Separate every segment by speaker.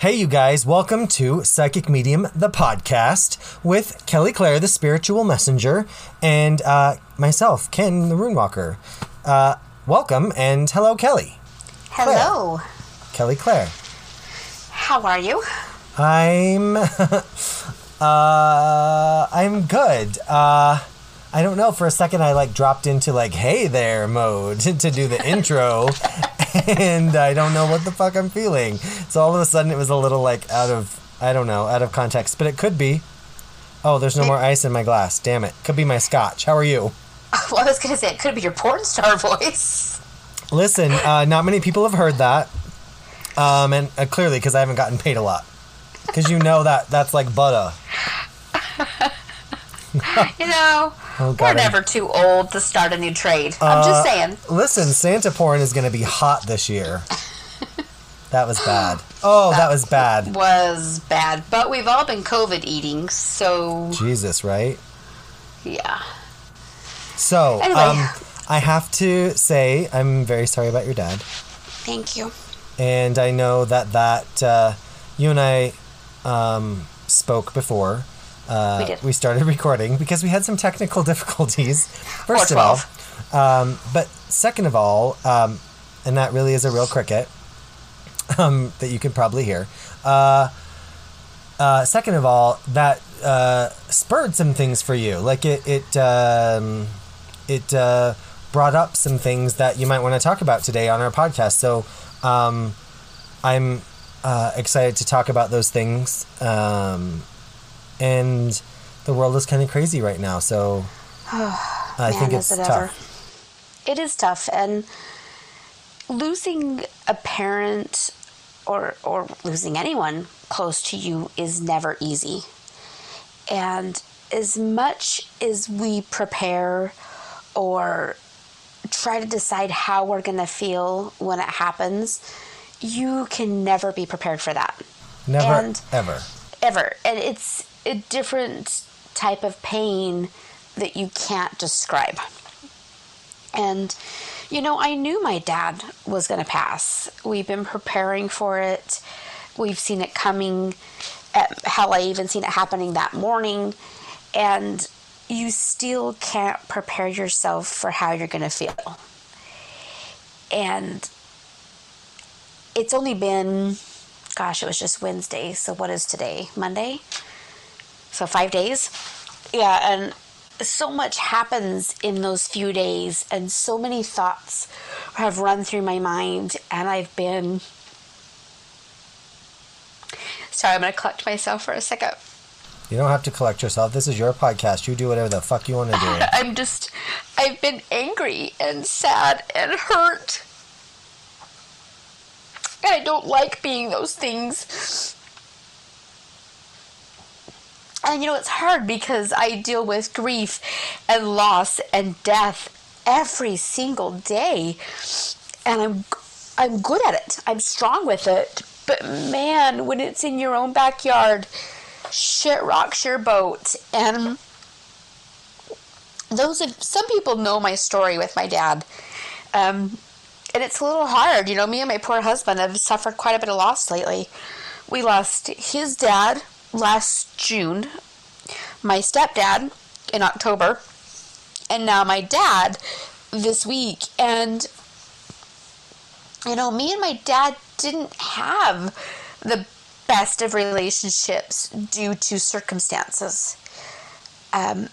Speaker 1: Hey, you guys, welcome to Psychic Medium, the podcast, with Kelli Clair, the spiritual messenger, and uh, myself, Kenn, the Runewalker. Uh, welcome, and hello, Kelli.
Speaker 2: Hello.
Speaker 1: Kelli Clair.
Speaker 2: How are you?
Speaker 1: I'm. uh, I'm good. Uh, I don't know. For a second, I like dropped into like "Hey there" mode to do the intro, and I don't know what the fuck I'm feeling. So all of a sudden, it was a little like out of I don't know, out of context. But it could be. Oh, there's no more ice in my glass. Damn it. Could be my scotch. How are you?
Speaker 2: Well, I was going to say it could be your porn star voice.
Speaker 1: Listen, uh, not many people have heard that, um, and uh, clearly because I haven't gotten paid a lot. Because you know that that's like butter.
Speaker 2: You know,
Speaker 1: Oh,
Speaker 2: we're never too old to start a new trade. I'm just saying.
Speaker 1: Listen, Santa porn is going to be hot this year. That was bad. Oh, that was bad.
Speaker 2: Was bad, but we've all been COVID eating, so
Speaker 1: Jesus, right?
Speaker 2: yeah.
Speaker 1: So,
Speaker 2: Anyway.
Speaker 1: um, I have to say, I'm very sorry about your dad.
Speaker 2: Thank you.
Speaker 1: And I know that that uh, you and I um, spoke before uh,
Speaker 2: We did.
Speaker 1: we started recording because we had some technical difficulties. First of all, um, but second of all, um, and that really is a real cricket um, that you can probably hear. Uh, uh, second of all, that uh, spurred some things for you. Like it, it, um, it uh, brought up some things that you might want to talk about today on our podcast. So um, I'm uh, excited to talk about those things. Um, and the world is kind of crazy right now. So I
Speaker 2: Man,
Speaker 1: think it's
Speaker 2: it
Speaker 1: tough.
Speaker 2: ever. It is tough, and losing a parent or or losing anyone close to you is never easy. And as much as we prepare or try to decide how we're going to feel when it happens, you can never be prepared for that
Speaker 1: Never,
Speaker 2: And-
Speaker 1: ever.
Speaker 2: ever and it's a different type of pain that you can't describe and you know i knew my dad was going to pass we've been preparing for it we've seen it coming at, hell i even seen it happening that morning and you still can't prepare yourself for how you're going to feel and it's only been gosh, it was just Wednesday. So what is today? Monday? So five days? Yeah, and so much happens in those few days, and so many thoughts have run through my mind, and I've been. Sorry, I'm going to collect myself for a second.
Speaker 1: You don't have to collect yourself. This is your podcast. You do whatever the fuck you want to do.
Speaker 2: I'm just. I've been angry and sad and hurt. And I don't like being those things. And you know, it's hard because I deal with grief and loss and death every single day. And I'm I'm good at it. I'm strong with it. But man, when it's in your own backyard, shit rocks your boat. And those of some people know my story with my dad. Um, and it's a little hard. You know, me and my poor husband have suffered quite a bit of loss lately. We lost his dad last June, my stepdad in October, and now my dad this week. And, you know, me and my dad didn't have the best of relationships due to circumstances. Um,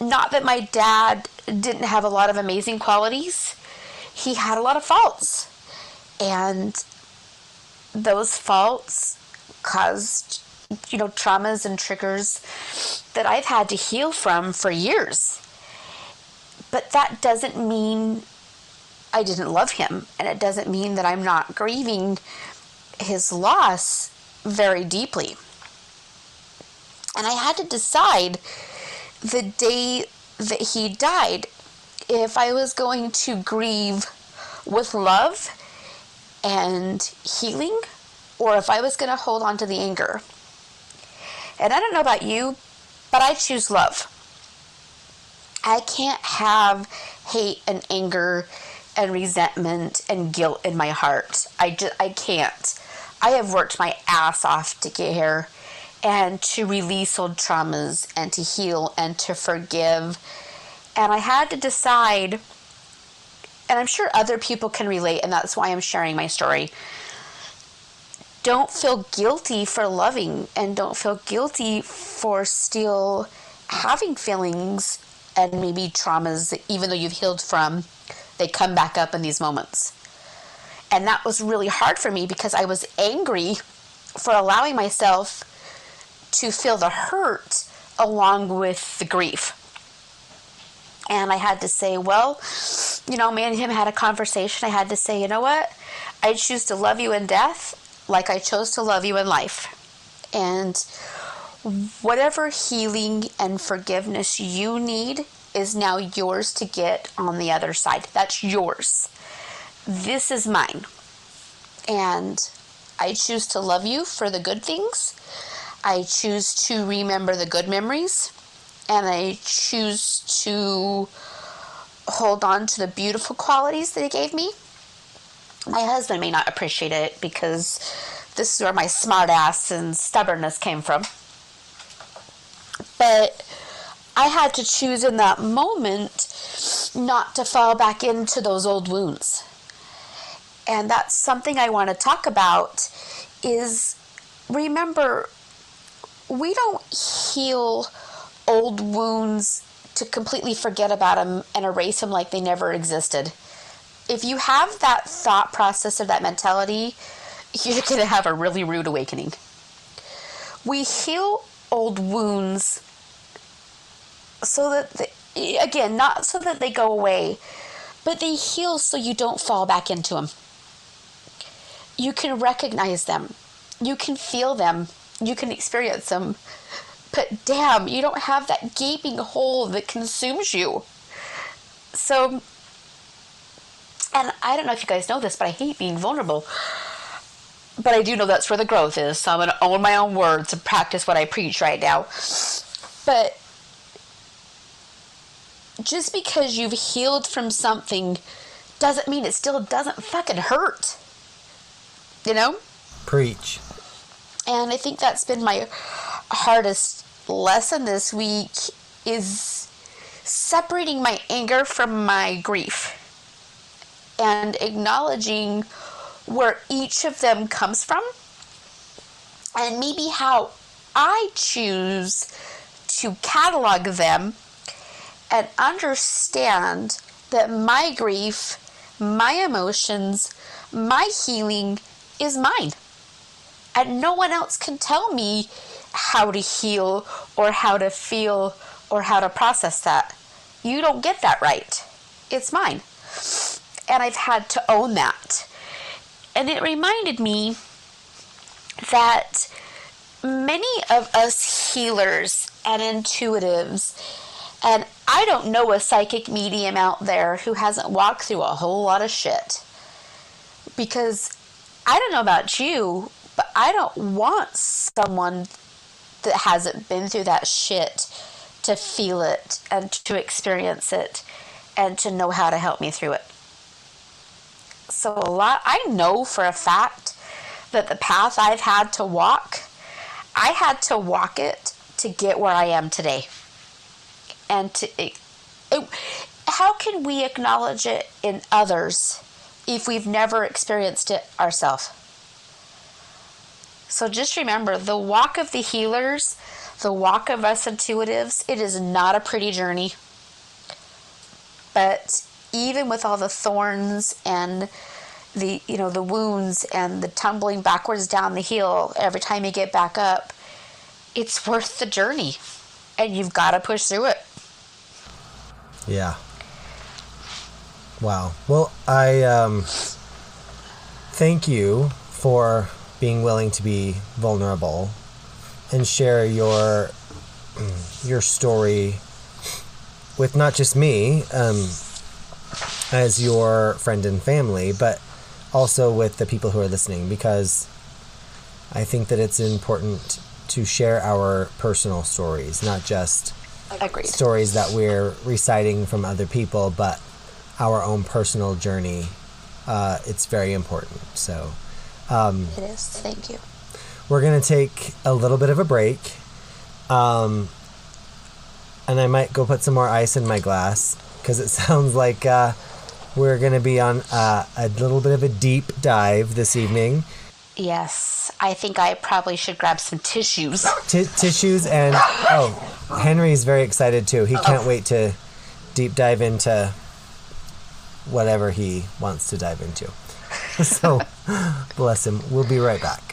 Speaker 2: not that my dad didn't have a lot of amazing qualities he had a lot of faults. And those faults caused, you know, traumas and triggers that I've had to heal from for years. But that doesn't mean I didn't love him. And it doesn't mean that I'm not grieving his loss very deeply. And I had to decide the day that he died if I was going to grieve with love and healing, or if I was going to hold on to the anger. And I don't know about you, but I choose love. I can't have hate and anger and resentment and guilt in my heart. I just I can't. I have worked my ass off to get here and to release old traumas and to heal and to forgive. And I had to decide, and I'm sure other people can relate, and that's why I'm sharing my story. Don't feel guilty for loving and don't feel guilty for still having feelings and maybe traumas that even though you've healed from, they come back up in these moments. And that was really hard for me because I was angry for allowing myself to feel the hurt along with the grief. And I had to say, well, you know, me and him had a conversation. I had to say, you know what? I choose to love you in death like I chose to love you in life. And whatever healing and forgiveness you need is now yours to get on the other side. That's yours. This is mine. And I choose to love you for the good things. I choose to remember the good memories. And I choose to hold on to the beautiful qualities that it gave me. My husband may not appreciate it because this is where my smart ass and stubbornness came from. But I had to choose in that moment not to fall back into those old wounds. And that's something I want to talk about is remember we don't heal old wounds to completely forget about them and erase them like they never existed. If you have that thought process or that mentality, you're going to have a really rude awakening. We heal old wounds so that, they, again, not so that they go away, but they heal so you don't fall back into them. You can recognize them, you can feel them, you can experience them. But damn, you don't have that gaping hole that consumes you. So, and I don't know if you guys know this, but I hate being vulnerable. But I do know that's where the growth is. So I'm going to own my own words and practice what I preach right now. But just because you've healed from something doesn't mean it still doesn't fucking hurt. You know?
Speaker 1: Preach.
Speaker 2: And I think that's been my hardest lesson this week is separating my anger from my grief and acknowledging where each of them comes from and maybe how I choose to catalog them and understand that my grief, my emotions, my healing is mine. And no one else can tell me how to heal or how to feel or how to process that. You don't get that right. It's mine. And I've had to own that. And it reminded me that many of us healers and intuitives, and I don't know a psychic medium out there who hasn't walked through a whole lot of shit. Because I don't know about you, but I don't want someone that hasn't been through that shit to feel it and to experience it and to know how to help me through it. So a lot I know for a fact that the path I've had to walk, I had to walk it to get where I am today. And to it, it, how can we acknowledge it in others if we've never experienced it ourselves? So just remember the walk of the healers, the walk of us intuitives, it is not a pretty journey. But even with all the thorns and the you know the wounds and the tumbling backwards down the hill every time you get back up, it's worth the journey. And you've got to push through it.
Speaker 1: Yeah. Wow. Well, I um thank you for being willing to be vulnerable and share your your story with not just me um, as your friend and family, but also with the people who are listening because I think that it's important to share our personal stories, not just
Speaker 2: Agreed.
Speaker 1: stories that we're reciting from other people, but our own personal journey. Uh, it's very important. So Um,
Speaker 2: It is. Thank you.
Speaker 1: we're gonna take a little bit of a break, um, and I might go put some more ice in my glass because it sounds like uh, we're gonna be on uh, a little bit of a deep dive this evening.
Speaker 2: Yes, I think I probably should grab some tissues.
Speaker 1: T- tissues and oh, Henry's very excited too. He can't wait to deep dive into whatever he wants to dive into. so bless him. We'll be right back.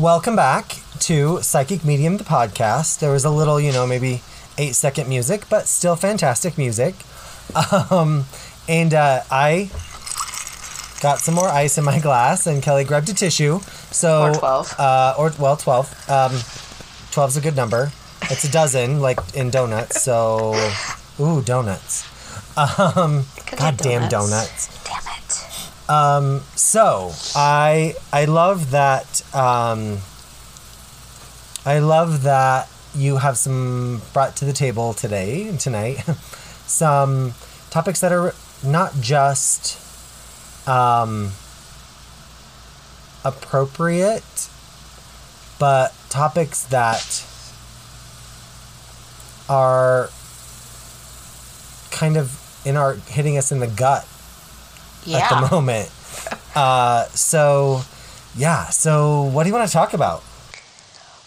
Speaker 1: Welcome back to Psychic Medium, the podcast. There was a little, you know, maybe eight second music, but still fantastic music. Um, and uh, I got some more ice in my glass, and Kelli grabbed a tissue. So,
Speaker 2: Or 12.
Speaker 1: Uh, or well, twelve. Um, 12's a good number. It's a dozen, like in donuts. So, ooh, donuts. Um,
Speaker 2: Could be
Speaker 1: goddamn
Speaker 2: donuts. It.
Speaker 1: So I I love that um, I love that you have some brought to the table today and tonight some topics that are not just um, appropriate but topics that are kind of in our hitting us in the gut at the moment. Uh, so, yeah. So, what do you want to talk about?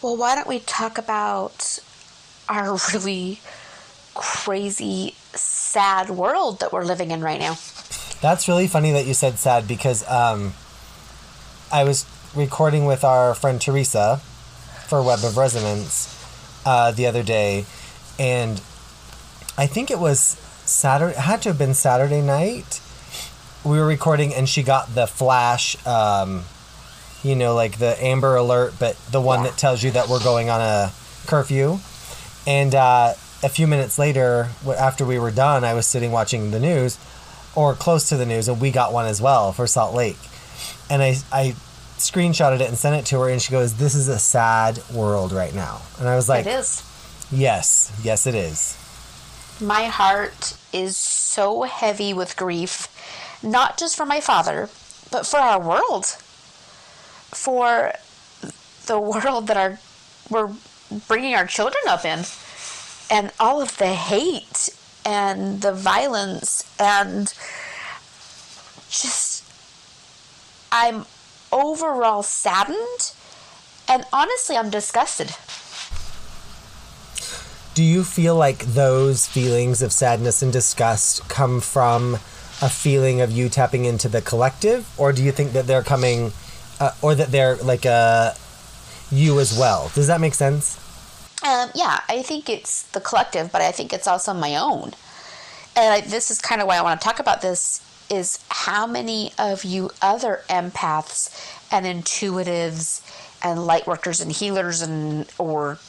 Speaker 2: Well, why don't we talk about our really crazy, sad world that we're living in right now?
Speaker 1: That's really funny that you said sad because um, I was recording with our friend Teresa for Web of Resonance uh, the other day, and I think it was Saturday. It had to have been Saturday night. We were recording, and she got the flash. Um, you know, like the Amber Alert, but the one
Speaker 2: Yeah.
Speaker 1: that tells you that we're going on a curfew. And uh, a few minutes later, after we were done, I was sitting watching the news, or close to the news, and we got one as well for Salt Lake. And I, I screenshotted it and sent it to her, and she goes, "This is a sad world right now." And I was like,
Speaker 2: it is.
Speaker 1: "Yes, yes, it is."
Speaker 2: My heart is so heavy with grief, not just for my father, but for our world. For the world that our we're bringing our children up in and all of the hate and the violence and just I'm overall saddened and honestly I'm disgusted.
Speaker 1: Do you feel like those feelings of sadness and disgust come from a feeling of you tapping into the collective, or do you think that they're coming, uh, or that they're like a you as well? Does that make sense?
Speaker 2: Um, yeah, I think it's the collective, but I think it's also my own. And I, this is kind of why I want to talk about this is how many of you other empaths and intuitives and light workers and healers and or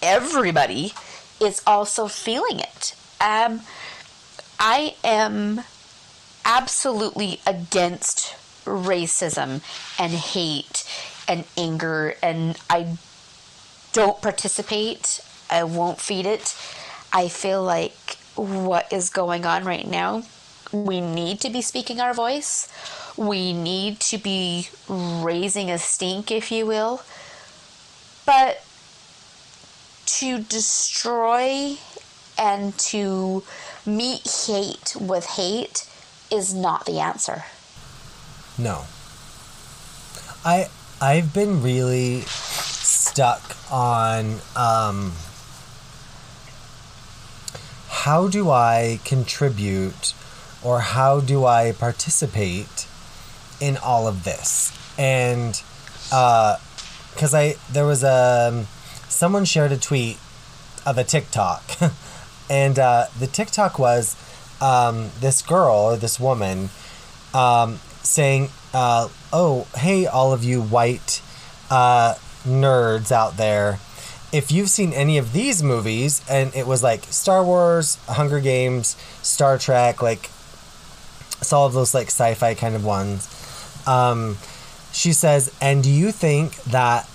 Speaker 2: everybody is also feeling it. Um, I am absolutely against racism and hate and anger and I don't participate. I won't feed it. I feel like what is going on right now, we need to be speaking our voice. We need to be raising a stink, if you will. But to destroy and to meet hate with hate is not the answer.
Speaker 1: No. I I've been really stuck on um, how do I contribute or how do I participate in all of this? And because I there was a someone shared a tweet of a TikTok, and uh, the TikTok was um, this girl or this woman um, saying, uh, "Oh, hey, all of you white uh, nerds out there." If you've seen any of these movies, and it was like Star Wars, Hunger Games, Star Trek, like it's all of those like sci-fi kind of ones. Um, she says, and do you think that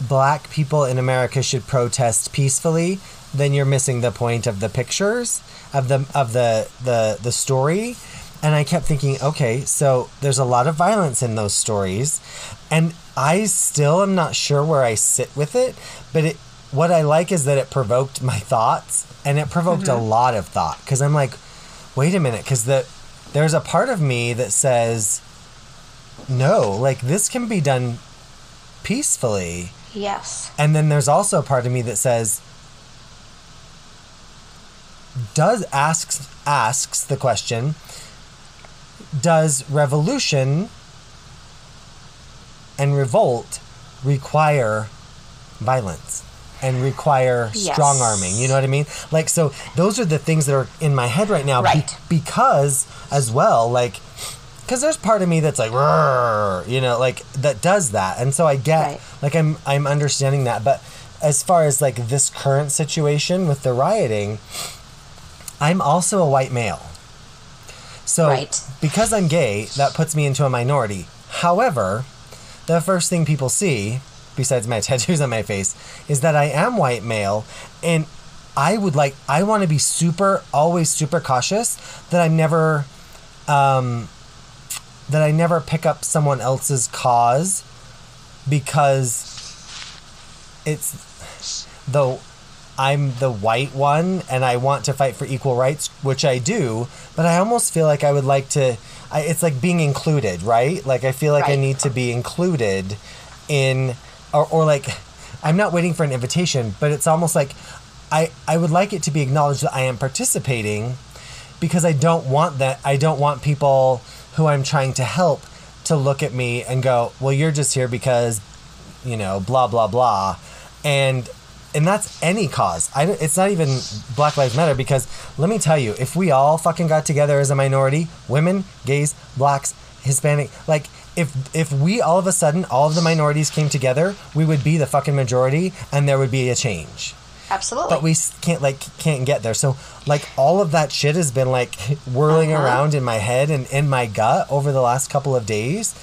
Speaker 1: black people in America should protest peacefully, then you're missing the point of the pictures of the of the the the story. And I kept thinking, okay, so there's a lot of violence in those stories, and I still am not sure where I sit with it. But it, what I like is that it provoked my thoughts, and it provoked a mm-hmm. lot of thought because I'm like, wait a minute, because the there's a part of me that says, no, like this can be done peacefully.
Speaker 2: Yes.
Speaker 1: And then there's also a part of me that says does asks asks the question does revolution and revolt require violence and require
Speaker 2: Yes.
Speaker 1: strong arming you know what i mean like so those are the things that are in my head right now be-
Speaker 2: Right.
Speaker 1: because as well like because there's part of me that's like you know like that does that and so i get
Speaker 2: Right.
Speaker 1: like i'm i'm understanding that but as far as like this current situation with the rioting i'm also a white male so
Speaker 2: Right.
Speaker 1: because i'm gay that puts me into a minority however the first thing people see besides my tattoos on my face is that i am white male and i would like i want to be super always super cautious that i'm never um that i never pick up someone else's cause because it's though I'm the white one and I want to fight for equal rights, which I do, but I almost feel like I would like to I, it's like being included, right? Like I feel like I need to be included in or, or like I'm not waiting for an invitation, but it's almost like I I would like it to be acknowledged that I am participating because I don't want that I don't want people who I'm trying to help to look at me and go, "Well, you're just here because you know, blah blah blah," and and that's any cause. I it's not even Black Lives Matter because let me tell you, if we all fucking got together as a minority, women, gays, blacks, Hispanic, like if if we all of a sudden all of the minorities came together, we would be the fucking majority and there would be a change
Speaker 2: Absolutely.
Speaker 1: but we can't like can't get there so like all of that shit has been like whirling
Speaker 2: Uh-huh.
Speaker 1: around in my head and in my gut over the last couple of days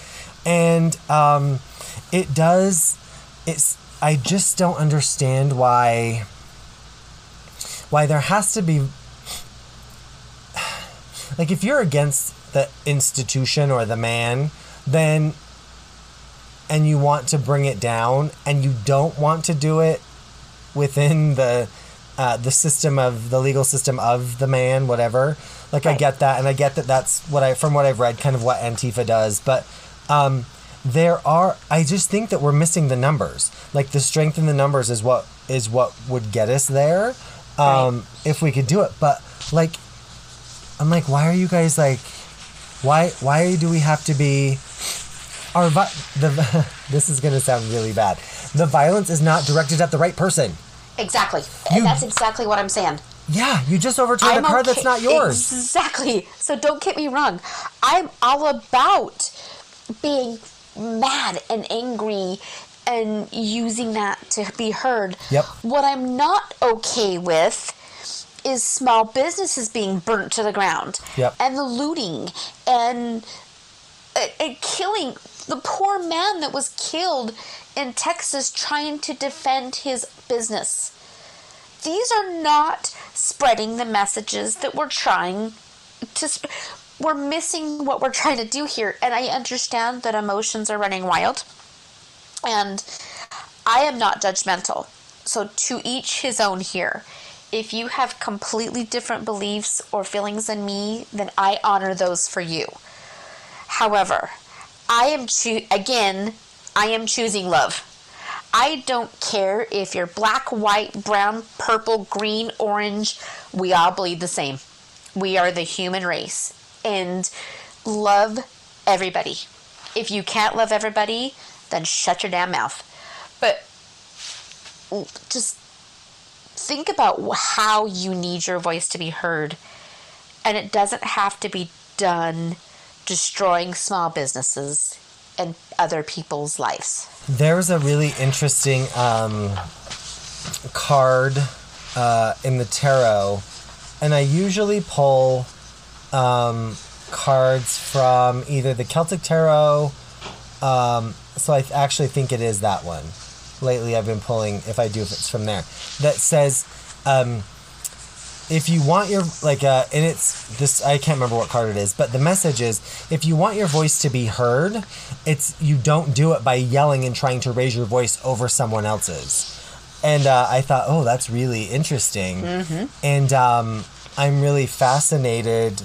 Speaker 1: and um it does it's i just don't understand why why there has to be like if you're against the institution or the man then and you want to bring it down and you don't want to do it within the uh, the system of the legal system of the man, whatever. Like I get that, and I get that that's what I from what I've read, kind of what Antifa does. But um, there are, I just think that we're missing the numbers. Like the strength in the numbers is what is what would get us there, um, if we could do it. But like, I'm like, why are you guys like, why why do we have to be? Our vi- the this is gonna sound really bad. The violence is not directed at the right person.
Speaker 2: exactly.
Speaker 1: You-
Speaker 2: and that's exactly what I'm saying.
Speaker 1: Yeah, you just overturned a car that's not yours.
Speaker 2: Exactly. So don't get me wrong. I'm all about being mad and angry and using that to be heard.
Speaker 1: Yep.
Speaker 2: What I'm not okay with is small businesses being burnt to the ground.
Speaker 1: Yep.
Speaker 2: And the looting and and- and killing the poor man that was killed in Texas trying to defend his business. These are not spreading the messages that we're trying to. Sp- we're missing what we're trying to do here, and I understand that emotions are running wild, and I am not judgmental. So to each his own here. If you have completely different beliefs or feelings than me, then I honor those for you. However, I am choo- again, I am choosing love. I don't care if you're black, white, brown, purple, green, orange. We all bleed the same. We are the human race. And love everybody. If you can't love everybody, then shut your damn mouth. But just think about how you need your voice to be heard. And it doesn't have to be done destroying small businesses and other people's lives.
Speaker 1: There's a really interesting um, card uh, in the tarot, and I usually pull um, cards from either the Celtic Tarot. Um, so I th- actually think it is that one. lately I've been pulling, if I do, if it's from there, that says, um, if you want your like uh and it's this i can't remember what card it is but the message is if you want your voice to be heard it's you don't do it by yelling and trying to raise your voice over someone else's and uh, i thought oh that's really interesting and um, i'm really fascinated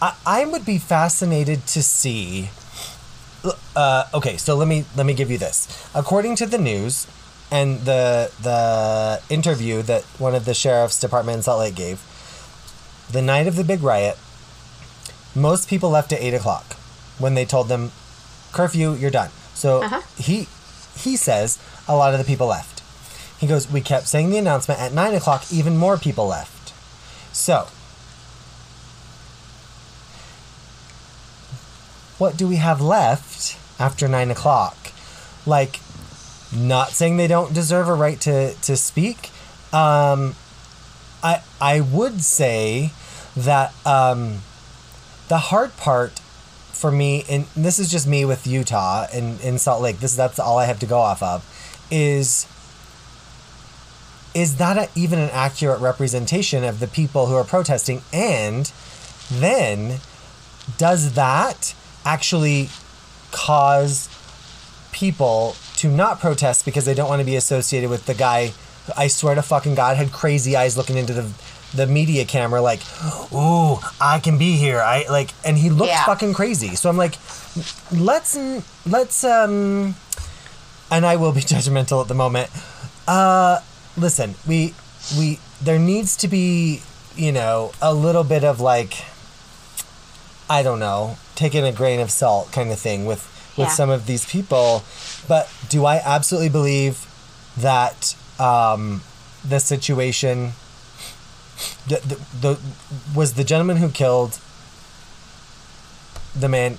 Speaker 1: I, I would be fascinated to see uh, okay so let me let me give you this according to the news and the the interview that one of the sheriff's department in Salt Lake gave, the night of the big riot, most people left at eight o'clock when they told them curfew, you're done. So
Speaker 2: Uh-huh.
Speaker 1: he he says a lot of the people left. He goes, we kept saying the announcement at nine o'clock, even more people left. So what do we have left after nine o'clock? Like not saying they don't deserve a right to to speak. Um, I I would say that um, the hard part for me, and this is just me with Utah and in Salt Lake. This that's all I have to go off of, is is that a, even an accurate representation of the people who are protesting? And then does that actually cause people to not protest because they don't want to be associated with the guy who, I swear to fucking God had crazy eyes looking into the the media camera like, "Ooh, I can be here." I like and he looked
Speaker 2: Yeah.
Speaker 1: fucking crazy. So I'm like, "Let's let's um and I will be judgmental at the moment. Uh listen, we we there needs to be, you know, a little bit of like I don't know, taking a grain of salt kind of thing with with
Speaker 2: Yeah.
Speaker 1: some of these people. But do I absolutely believe that um, the situation the, the, the was the gentleman who killed the man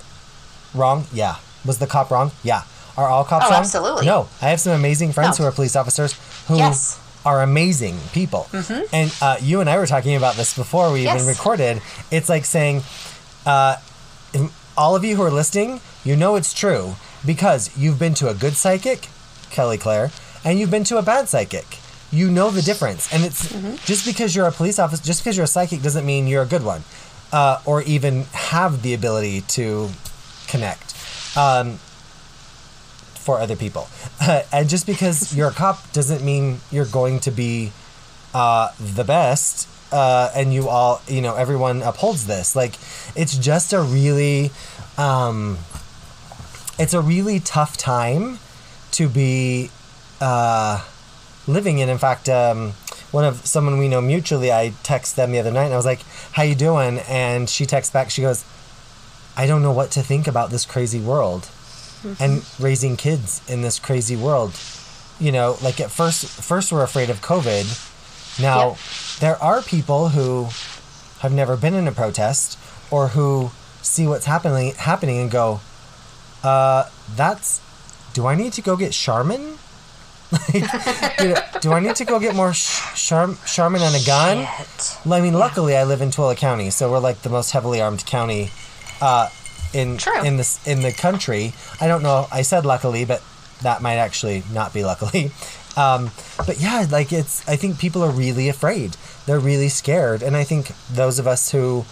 Speaker 1: wrong? Yeah. Was the cop wrong? Yeah. Are all cops
Speaker 2: Oh,
Speaker 1: wrong?
Speaker 2: absolutely.
Speaker 1: No. I have some amazing friends
Speaker 2: No.
Speaker 1: who are police officers who
Speaker 2: Yes. Mm-hmm.
Speaker 1: are amazing people. And uh, you and I were talking about this before we
Speaker 2: Yes.
Speaker 1: even recorded. It's like saying, uh, all of you who are listening, you know it's true because you've been to a good psychic, Kelli Clair, and you've been to a bad psychic. You know the difference. And it's just because you're a police officer, just because you're a psychic doesn't mean you're a good one uh, or even have the ability to connect um, for other people. and just because you're a cop doesn't mean you're going to be uh, the best. Uh, and you all, you know, everyone upholds this. Like, it's just a really, um, it's a really tough time to be uh, living in. In fact, um, one of someone we know mutually, I text them the other night, and I was like, "How you doing?" And she texts back. She goes, "I don't know what to think about this crazy world, and raising kids in this crazy world." You know, like at first, first we're afraid of COVID. Now,
Speaker 2: Yep.
Speaker 1: there are people who have never been in a protest or who see what's happening happening and go, uh, that's do I need to go get Charmin? like, know, do I need to go get more sh- Char- Charmin and a gun?
Speaker 2: Shit.
Speaker 1: I mean, luckily I live in Tooele County, so we're like the most heavily armed county uh, in
Speaker 2: True.
Speaker 1: in this in the country. I don't know. I said luckily, but that might actually not be luckily. Um, but yeah, like it's. I think people are really afraid. They're really scared, and I think those of us who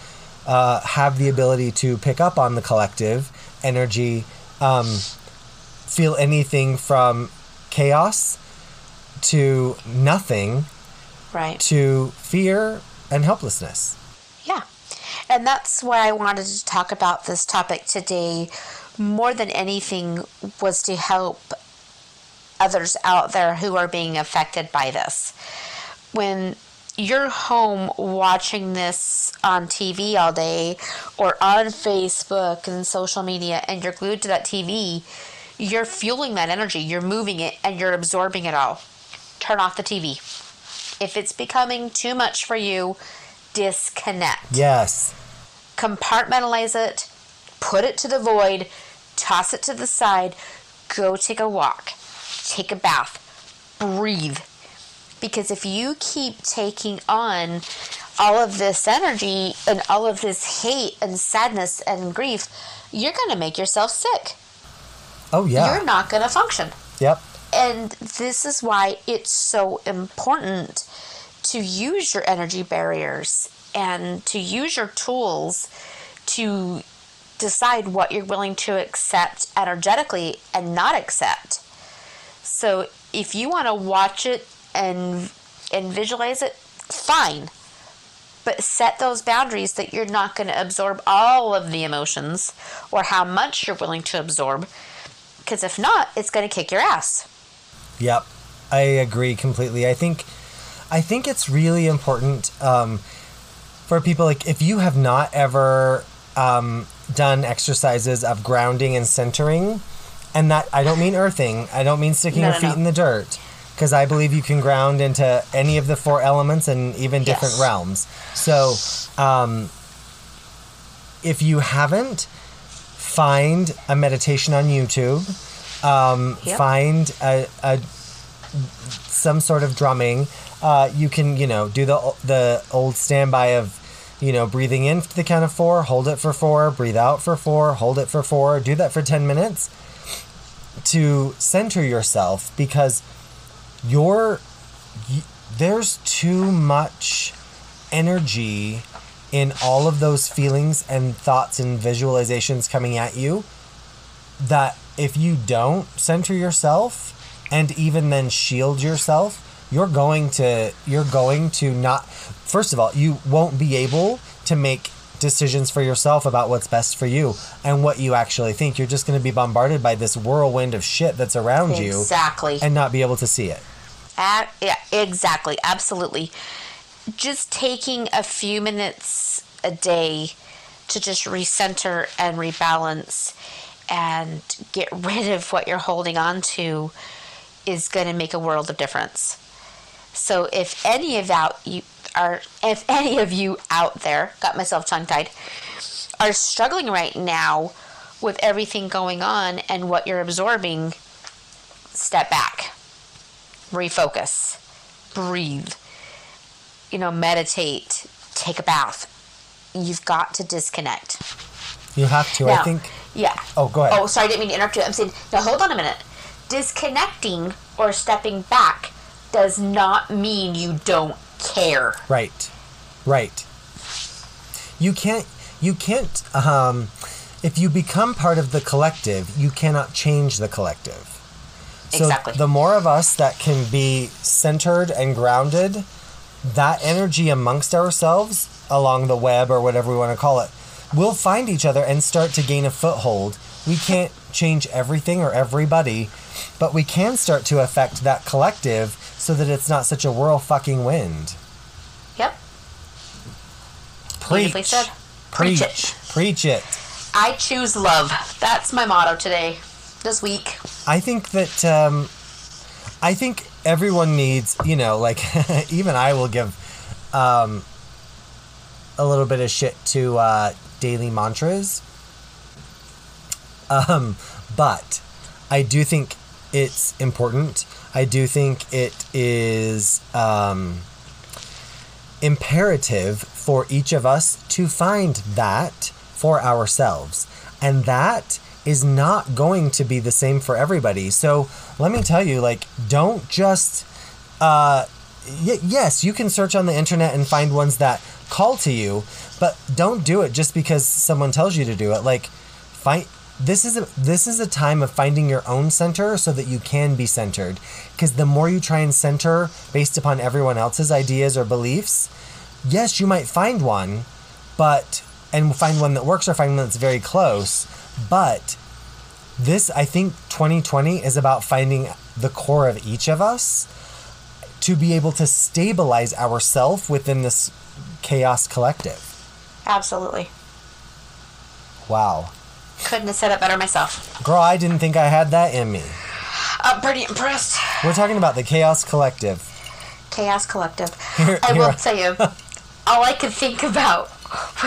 Speaker 1: uh, have the ability to pick up on the collective energy, um, feel anything from chaos to nothing
Speaker 2: Right.
Speaker 1: to fear and helplessness.
Speaker 2: Yeah. And that's why I wanted to talk about this topic today more than anything was to help others out there who are being affected by this. When you're home watching this on TV all day or on Facebook and social media and you're glued to that TV, you're fueling that energy, you're moving it and you're absorbing it all. Turn off the TV. If it's becoming too much for you, disconnect
Speaker 1: Yes.
Speaker 2: compartmentalize it, put it to the void, toss it to the side, go take a walk, take a bath, breathe. Because if you keep taking on all of this energy and all of this hate and sadness and grief, you're going to make yourself sick.
Speaker 1: Oh yeah.
Speaker 2: You're not going to function.
Speaker 1: Yep.
Speaker 2: And this is why it's so important to use your energy barriers and to use your tools to decide what you're willing to accept energetically and not accept. So if you want to watch it and and visualize it, fine. But set those boundaries that you're not going to absorb all of the emotions or how much you're willing to absorb. Because if not, it's going to kick your ass.
Speaker 1: Yep, I agree completely. I think, I think it's really important um, for people like if you have not ever um, done exercises of grounding and centering, and that I don't mean earthing. I don't mean sticking
Speaker 2: No,
Speaker 1: your
Speaker 2: no,
Speaker 1: feet
Speaker 2: no.
Speaker 1: in the dirt. Because I believe you can ground into any of the four elements and even different
Speaker 2: Yes.
Speaker 1: realms. So, um, if you haven't, find a meditation on YouTube. Um,
Speaker 2: Yep.
Speaker 1: Find a, a some sort of drumming. Uh, you can, you know, do the the old standby of, you know, breathing in to the count of four, hold it for four, breathe out for four, hold it for four. Do that for ten minutes to center yourself because you're y- there's too much energy in all of those feelings and thoughts and visualizations coming at you that if you don't center yourself and even then shield yourself you're going to you're going to not first of all you won't be able to make decisions for yourself about what's best for you and what you actually think you're just going to be bombarded by this whirlwind of shit that's around you
Speaker 2: Exactly.
Speaker 1: and not be able to see it
Speaker 2: yeah, exactly. Absolutely. Just taking a few minutes a day to just recenter and rebalance and get rid of what you're holding on to is going to make a world of difference. So if any of that you are if any of you out there, got myself tongue tied, are struggling right now with everything going on and what you're absorbing, step back refocus, breathe, you know, meditate, take a bath. You've got to disconnect.
Speaker 1: you have to i think
Speaker 2: Yeah.
Speaker 1: Oh, go ahead.
Speaker 2: Oh, sorry, I didn't mean to interrupt you. I'm saying, now hold on a minute. Disconnecting or stepping back does not mean you don't care.
Speaker 1: Right. Right. You can't you can't um if you become part of the collective, you cannot change the collective. So
Speaker 2: Exactly.
Speaker 1: the more of us that can be centered and grounded, that energy amongst ourselves along the web or whatever we want to call it, we'll find each other and start to gain a foothold. We can't change everything or everybody, but we can start to affect that collective so that it's not such a whirl fucking wind.
Speaker 2: Yep.
Speaker 1: Preach.
Speaker 2: Beautifully said. Preach
Speaker 1: Preach.
Speaker 2: it.
Speaker 1: Preach it.
Speaker 2: I choose love. That's my motto today, this week.
Speaker 1: I think that um, I think everyone needs, you know, like even I will give um, a little bit of shit to uh, daily mantras. Um, but I do think it's important. I do think it is um, imperative for each of us to find that for ourselves. And that is not going to be the same for everybody. So let me tell you, like, don't just, uh, yes, you can search on the internet and find ones that call to you, but don't do it just because someone tells you to do it. Like, find this is a this is a time of finding your own center so that you can be centered. Because the more you try and center based upon everyone else's ideas or beliefs yes you might find one but and find one that works or find one that's very close but this i think 2020 is about finding the core of each of us to be able to stabilize ourself within this chaos collective.
Speaker 2: Absolutely.
Speaker 1: wow
Speaker 2: Couldn't have said it better myself.
Speaker 1: girl i didn't think i had that in me
Speaker 2: I'm pretty impressed.
Speaker 1: We're talking about the Chaos Collective.
Speaker 2: Chaos Collective.
Speaker 1: Here-
Speaker 2: I
Speaker 1: here-
Speaker 2: will tell you, all I could think about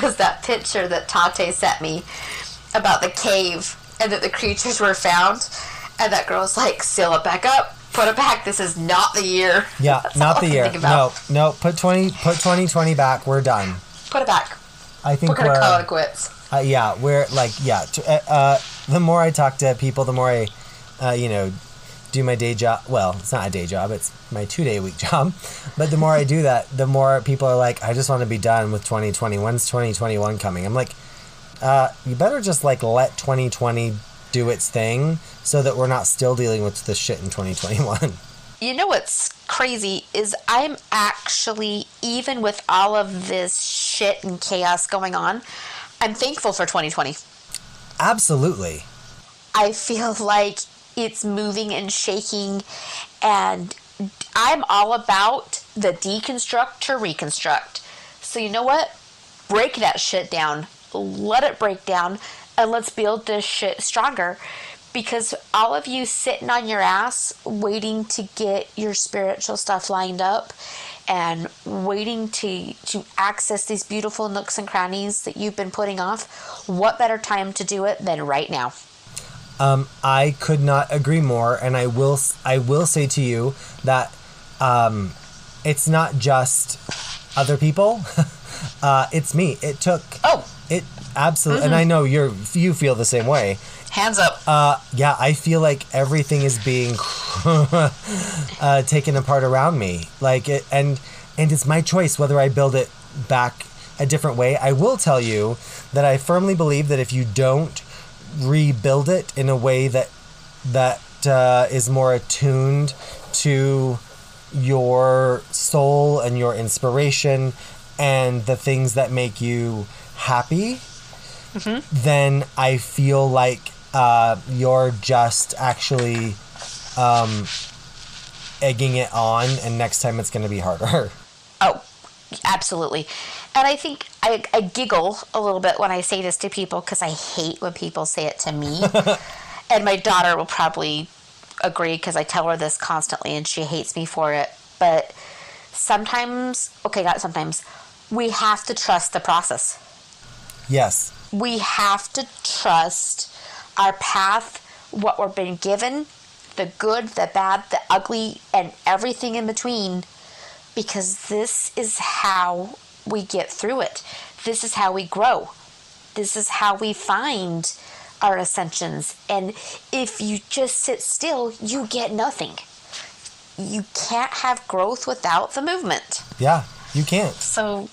Speaker 2: was that picture that Tate sent me about the cave and that the creatures were found. And that girl's like, seal it back up, put it back. This is not the year.
Speaker 1: Yeah,
Speaker 2: That's
Speaker 1: not the year. No, no. Put twenty. Put twenty twenty back. We're done.
Speaker 2: Put it back.
Speaker 1: I think
Speaker 2: We're gonna
Speaker 1: we're.
Speaker 2: call it quits.
Speaker 1: Uh, yeah, we're like yeah. T- uh, uh, the more I talk to people, the more I, uh, you know, do my day job. Well, it's not a day job; it's my two day a week job. But the more I do that, the more people are like, "I just want to be done with 2020. When's 2021 coming?" I'm like, uh, "You better just like let 2020 do its thing, so that we're not still dealing with this shit in 2021."
Speaker 2: You know what's crazy is I'm actually even with all of this shit and chaos going on, I'm thankful for 2020.
Speaker 1: Absolutely.
Speaker 2: I feel like it's moving and shaking and I'm all about the deconstruct to reconstruct. So you know what? Break that shit down. Let it break down and let's build this shit stronger. Because all of you sitting on your ass waiting to get your spiritual stuff lined up and waiting to to access these beautiful nooks and crannies that you've been putting off, what better time to do it than right now?
Speaker 1: Um, I could not agree more, and I will I will say to you that um, it's not just other people. uh, it's me. It took.
Speaker 2: Oh.
Speaker 1: It absolutely, and I know you're you feel the same way.
Speaker 2: Hands up.
Speaker 1: Uh, yeah, I feel like everything is being uh, taken apart around me. Like it, and and it's my choice whether I build it back a different way. I will tell you that I firmly believe that if you don't rebuild it in a way that that uh, is more attuned to your soul and your inspiration and the things that make you happy, then I feel like uh, you're just actually um, egging it on, and next time it's going to be harder.
Speaker 2: Oh, absolutely. And I think I, I giggle a little bit when I say this to people because I hate when people say it to me. and my daughter will probably agree because I tell her this constantly and she hates me for it. But sometimes, okay, not sometimes, we have to trust the process.
Speaker 1: yes.
Speaker 2: We have to trust our path, what we're being given, the good, the bad, the ugly, and everything in between because this is how we get through it. This is how we grow. This is how we find our ascensions. And if you just sit still, you get nothing. You can't have growth without the movement.
Speaker 1: Yeah, you can't.
Speaker 2: So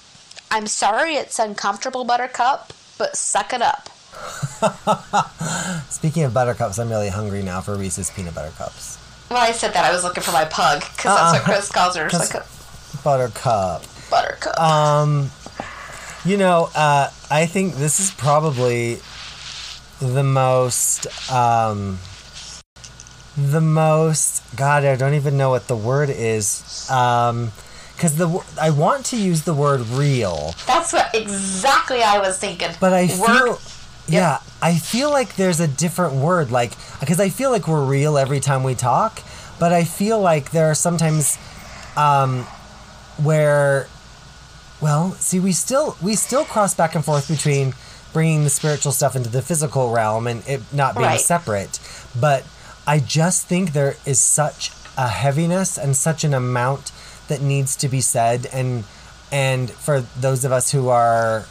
Speaker 2: I'm sorry it's uncomfortable, Buttercup, but suck it up.
Speaker 1: Speaking of buttercups, I'm really hungry now for Reese's peanut butter cups.
Speaker 2: Well, I said that I was looking for my pug because that's what Chris calls her.
Speaker 1: Uh-uh.
Speaker 2: like a
Speaker 1: Buttercup.
Speaker 2: buttercup.
Speaker 1: Um, you know, uh, I think this is probably the most, um, the most. God, I don't even know what the word is. Um, because the I want to use the word real,
Speaker 2: that's what exactly I was thinking.
Speaker 1: but I
Speaker 2: Work-
Speaker 1: feel, yeah, I feel like there's a different word, like because I feel like we're real every time we talk, but I feel like there are sometimes, um, where well see we still we still cross back and forth between bringing the spiritual stuff into the physical realm and it not being
Speaker 2: Right.
Speaker 1: separate but i just think there is such a heaviness and such an amount that needs to be said and and for those of us who are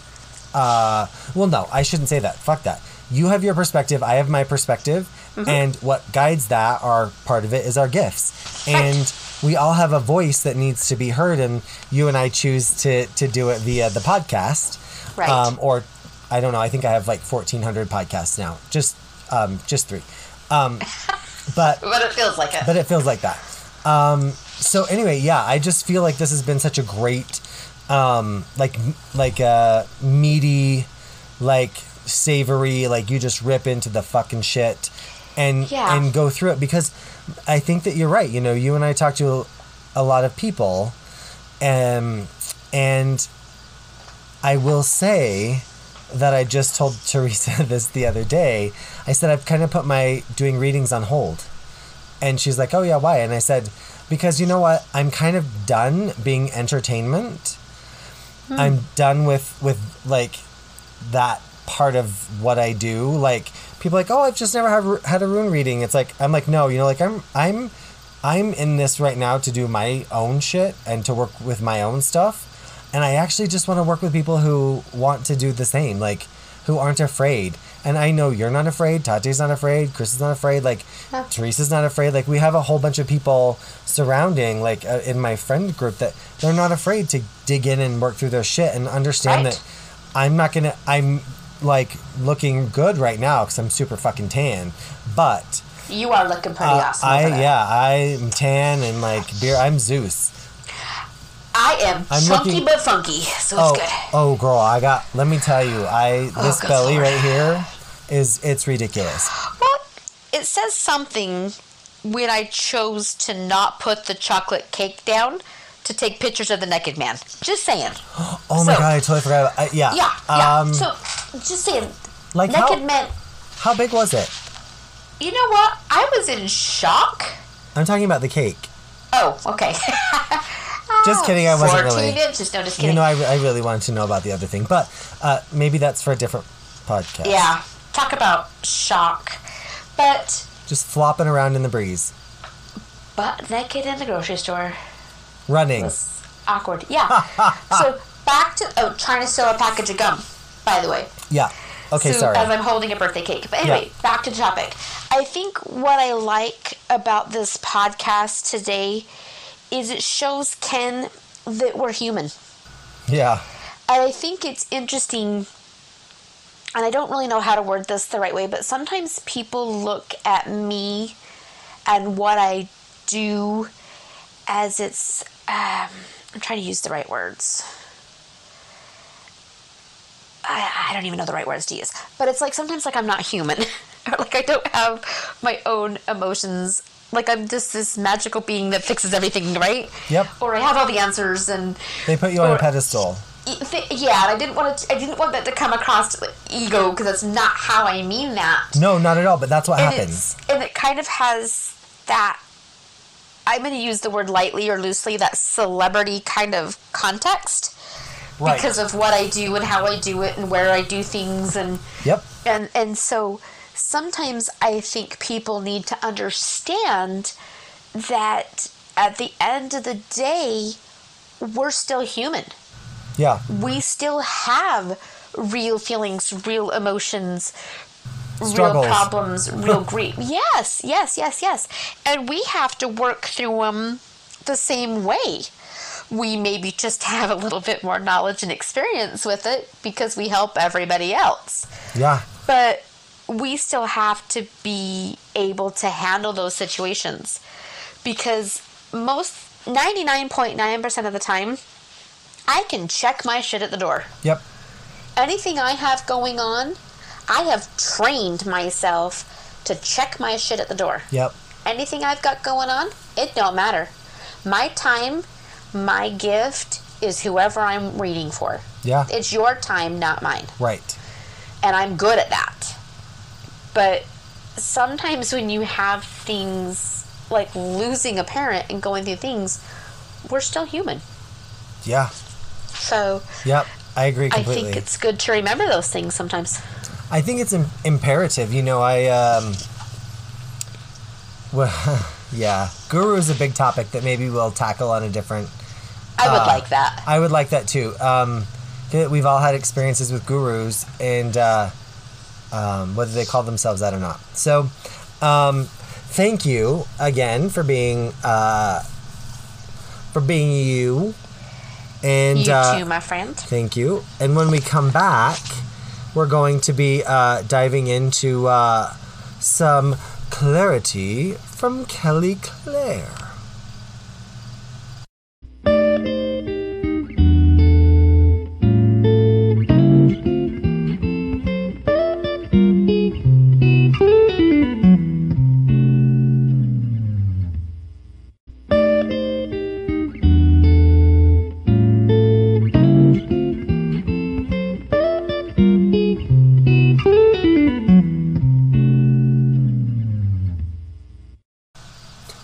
Speaker 1: uh well no i shouldn't say that. Fuck that. You have your perspective i have my perspective and what guides that are part of it is our gifts. And we all have a voice that needs to be heard and you and i choose to to do it via the podcast.
Speaker 2: Right.
Speaker 1: um or i don't know i think i have like 1400 podcasts now. Just um just three. Um but
Speaker 2: but it feels like it.
Speaker 1: but it feels like that. Um, so anyway, yeah, I just feel like this has been such a great, um, like like uh, meaty, like savory, like you just rip into the fucking shit, and
Speaker 2: Yeah.
Speaker 1: and go through it because I think that you're right. You know, you and I talk to a, a lot of people, and and I will say that I just told Teresa this the other day. I said I've kind of put my doing readings on hold. And she's like, "Oh yeah, why?" And I said, "Because you know what? I'm kind of done being entertainment. I'm done with with like that part of what I do. Like people like, "Oh, I've just never had had a rune reading." It's like I'm like, "No, you know, like I'm I'm I'm in this right now to do my own shit and to work with my own stuff. And I actually just want to work with people who want to do the same, like who aren't afraid. And I know you're not afraid. Tati's not afraid. Chris is not afraid. Like
Speaker 2: No.
Speaker 1: Teresa's not afraid. Like we have a whole bunch of people surrounding, like uh, in my friend group, that they're not afraid to dig in and work through their shit and understand
Speaker 2: Right.
Speaker 1: that I'm not gonna. I'm like looking good right now because I'm super fucking tan, but.
Speaker 2: You are looking pretty
Speaker 1: Uh,
Speaker 2: awesome.
Speaker 1: I yeah, I'm tan and like beer. I'm Zeus.
Speaker 2: I am
Speaker 1: I'm
Speaker 2: chunky
Speaker 1: looking-
Speaker 2: but funky, so
Speaker 1: Oh,
Speaker 2: it's good.
Speaker 1: oh, girl, I got. Let me tell you, I this
Speaker 2: good
Speaker 1: belly
Speaker 2: lord.
Speaker 1: right here is it's ridiculous.
Speaker 2: Well, it says something when I chose to not put the chocolate cake down to take pictures of the naked man. Just saying.
Speaker 1: Oh my
Speaker 2: So-
Speaker 1: god, I totally forgot. About, uh, yeah,
Speaker 2: Yeah, yeah.
Speaker 1: Um,
Speaker 2: so, just saying.
Speaker 1: like
Speaker 2: naked
Speaker 1: how
Speaker 2: man.
Speaker 1: how big was it?
Speaker 2: You know what? I was in shock.
Speaker 1: I'm talking about the cake.
Speaker 2: Oh, okay.
Speaker 1: Just kidding, I wasn't really.
Speaker 2: inches. No, just kidding.
Speaker 1: You know, I, I really wanted to know about the other thing, but uh, maybe that's for a different podcast.
Speaker 2: yeah. Talk about shock. But,
Speaker 1: just flopping around in the breeze,
Speaker 2: but naked in the grocery store.
Speaker 1: running.
Speaker 2: was awkward. Yeah. so back to oh, trying to sell a package of gum. By the way,
Speaker 1: Yeah. Okay,
Speaker 2: so,
Speaker 1: sorry.
Speaker 2: As I'm holding a birthday cake. But anyway, back to the topic. I think what I like about this podcast today is it shows Kenn that we're human.
Speaker 1: yeah.
Speaker 2: And I think it's interesting, and I don't really know how to word this the right way, but sometimes people look at me and what I do as it's, um, I'm trying to use the right words. I, I don't even know the right words to use, but it's like sometimes like I'm not human, or like I don't have my own emotions. Like I'm just this magical being that fixes everything, right?
Speaker 1: Yep.
Speaker 2: Or I have all the answers and
Speaker 1: They put you on a pedestal.
Speaker 2: Th- yeah, and I didn't want to. I didn't want that to come across like ego because that's not how I mean that.
Speaker 1: No, not at all. But that's what
Speaker 2: and
Speaker 1: happens.
Speaker 2: and it kind of has that. I'm going to use the word lightly or loosely. That celebrity kind of context
Speaker 1: Right.
Speaker 2: because of what I do and how I do it and where I do things and
Speaker 1: Yep.
Speaker 2: and and so sometimes I think people need to understand that at the end of the day, we're still human
Speaker 1: Yeah.
Speaker 2: we still have real feelings, real emotions,
Speaker 1: Struggles.
Speaker 2: real problems, real grief. Yes, yes, yes, yes. And we have to work through them the same way. We maybe just have a little bit more knowledge and experience with it because we help everybody else.
Speaker 1: Yeah.
Speaker 2: But we still have to be able to handle those situations because most 99.9% of the time, I can check my shit at the door.
Speaker 1: Yep.
Speaker 2: Anything I have going on, I have trained myself to check my shit at the door.
Speaker 1: Yep.
Speaker 2: Anything I've got going on, it don't matter. My time, my gift is whoever I'm reading for.
Speaker 1: Yeah.
Speaker 2: It's your time, not mine
Speaker 1: Right.
Speaker 2: and I'm good at that. But sometimes when you have things like losing a parent and going through things, we're still human.
Speaker 1: Yeah.
Speaker 2: So
Speaker 1: Yep. I agree
Speaker 2: I think it's good to remember those things sometimes.
Speaker 1: I think it's Im- imperative. You know, I um. Well, yeah, guru is a big topic that maybe we'll tackle on a different.
Speaker 2: I would
Speaker 1: Uh,
Speaker 2: like that.
Speaker 1: I would like that too. Um, we've all had experiences with gurus, and uh, um, whether they call themselves that or not. So, um, thank you again for being uh, for being you. And
Speaker 2: you
Speaker 1: uh,
Speaker 2: too, my friend.
Speaker 1: Thank you. And when we come back, we're going to be uh, diving into uh, some clarity from Kelli Clair.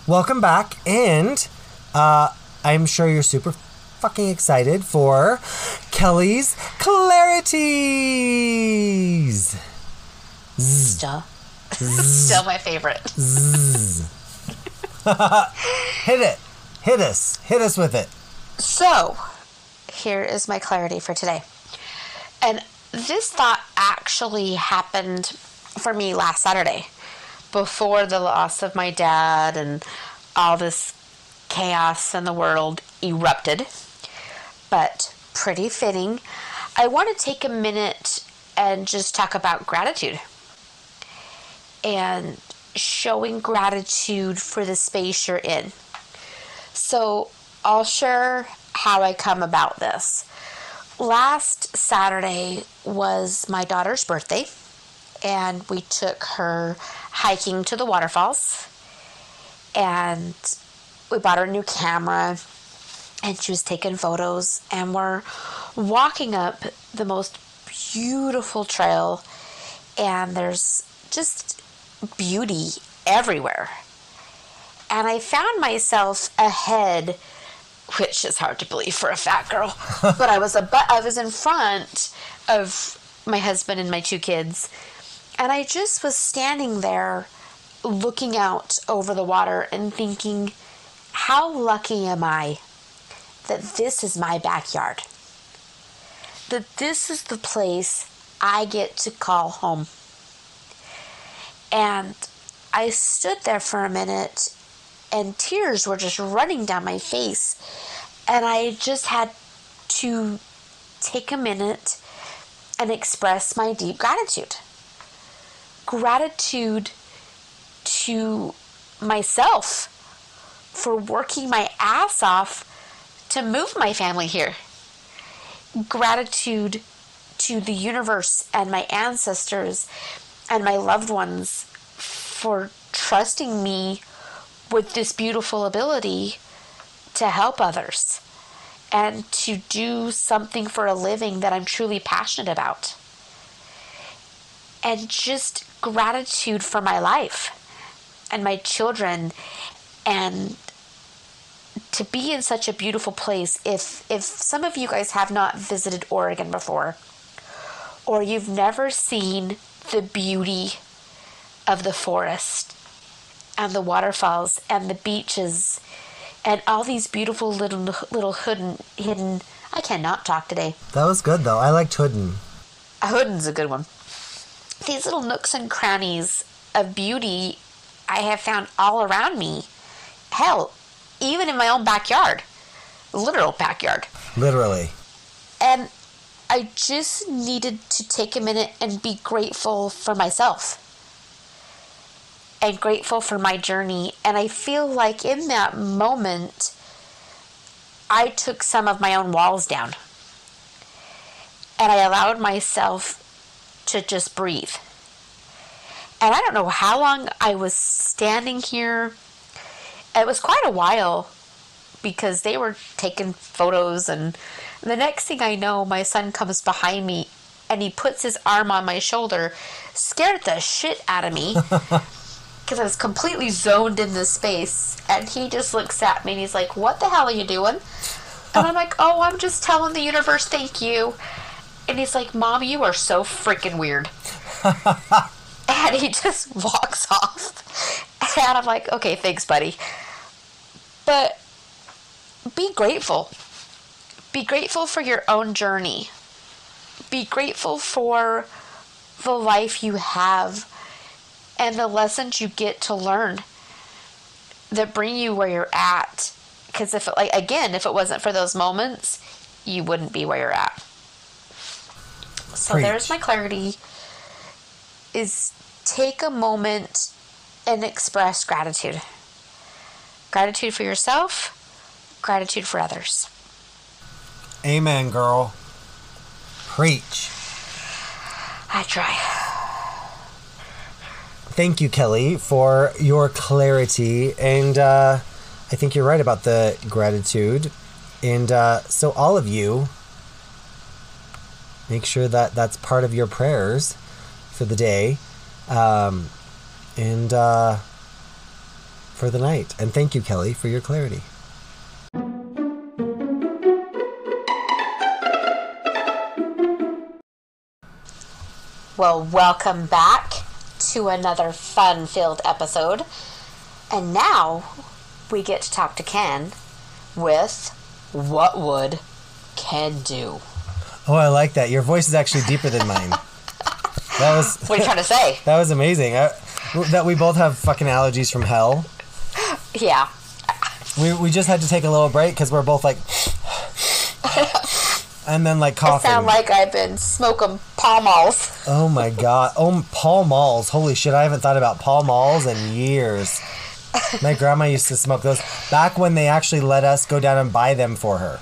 Speaker 1: Welcome back, and uh, I'm sure you're super fucking excited for Kelli's clarities.
Speaker 2: Still. Still my favorite.
Speaker 1: Hit it, hit us, hit us with it.
Speaker 2: So, here is my clarity for today. And this thought actually happened for me last Saturday before the loss of my dad and all this chaos in the world erupted. But pretty fitting. I want to take a minute and just talk about gratitude and showing gratitude for the space you're in. So, I'll share how I come about this. Last Saturday was my daughter's birthday, and we took her hiking to the waterfalls. And we bought her a new camera, and she was taking photos. And we're walking up the most beautiful trail, and there's just beauty everywhere. And I found myself ahead which is hard to believe for a fat girl. but I was a but I was in front of my husband and my two kids, and I just was standing there looking out over the water and thinking, how lucky am I that this is my backyard? That this is the place I get to call home. And I stood there for a minute and tears were just running down my face. And I just had to take a minute and express my deep gratitude. Gratitude to myself for working my ass off to move my family here. Gratitude to the universe and my ancestors and my loved ones for trusting me with this beautiful ability to help others and to do something for a living that I'm truly passionate about. And just gratitude for my life and my children and to be in such a beautiful place if if some of you guys have not visited Oregon before or you've never seen the beauty of the forest and the waterfalls and the beaches and all these beautiful little little hidden hidden I cannot talk today.
Speaker 1: That was good though. I liked Hooden.
Speaker 2: Hooden's a good one. These little nooks and crannies of beauty I have found all around me. Hell, even in my own backyard. Literal backyard.
Speaker 1: Literally.
Speaker 2: And I just needed to take a minute and be grateful for myself and grateful for my journey. And I feel like in that moment, I took some of my own walls down. And I allowed myself to just breathe. And I don't know how long I was standing here. It was quite a while because they were taking photos. And the next thing I know, my son comes behind me and he puts his arm on my shoulder, scared the shit out of me. because I was completely zoned in this space. And he just looks at me and he's like, What the hell are you doing? And I'm like, Oh, I'm just telling the universe thank you. And he's like, Mom, you are so freaking weird. and he just walks off. And I'm like, Okay, thanks, buddy. But be grateful. Be grateful for your own journey. Be grateful for the life you have and the lessons you get to learn that bring you where you're at. Because if, like, again, if it wasn't for those moments, you wouldn't be where you're at. So
Speaker 1: Preach.
Speaker 2: there's my clarity. Is take a moment and express gratitude. Gratitude for yourself, gratitude for others.
Speaker 1: Amen, girl. Preach.
Speaker 2: I try.
Speaker 1: Thank you, Kelli, for your clarity. And uh, I think you're right about the gratitude. And uh, so, all of you, make sure that that's part of your prayers for the day um, and uh, for the night. And thank you, Kelli, for your clarity.
Speaker 2: Well, welcome back to another fun filled episode. And now we get to talk to Kenn with What Would Kenn Do?
Speaker 1: Oh, I like that. Your voice is actually deeper than mine. That was
Speaker 2: What are you trying to say?
Speaker 1: that was amazing. I, that we both have fucking allergies from hell.
Speaker 2: Yeah.
Speaker 1: We, we just had to take a little break because we're both like, and then like
Speaker 2: I
Speaker 1: coughing.
Speaker 2: sound like I've been smoking Pall Malls.
Speaker 1: oh my god! Oh, Pall Malls. Holy shit! I haven't thought about Pall Malls in years. My grandma used to smoke those back when they actually let us go down and buy them for her.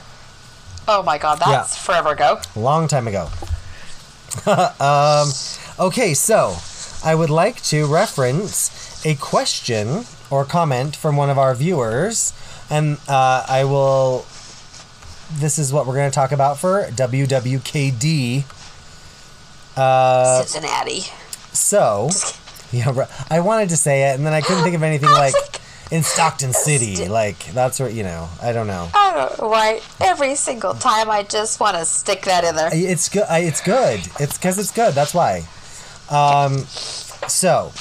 Speaker 2: Oh my god, that's forever ago.
Speaker 1: Long time ago. um, okay, so I would like to reference a question or comment from one of our viewers, and uh, I will. This is what we're going to talk about for WWKD. Uh,
Speaker 2: Cincinnati.
Speaker 1: so, yeah, right. I wanted to say it, and then I couldn't think of anything like
Speaker 2: like,
Speaker 1: in Stockton City. Like that's where you know. I don't know.
Speaker 2: I don't know why. Every single time, I just want to stick that in there.
Speaker 1: It's good. It's good. It's because it's good. That's why. Um, so,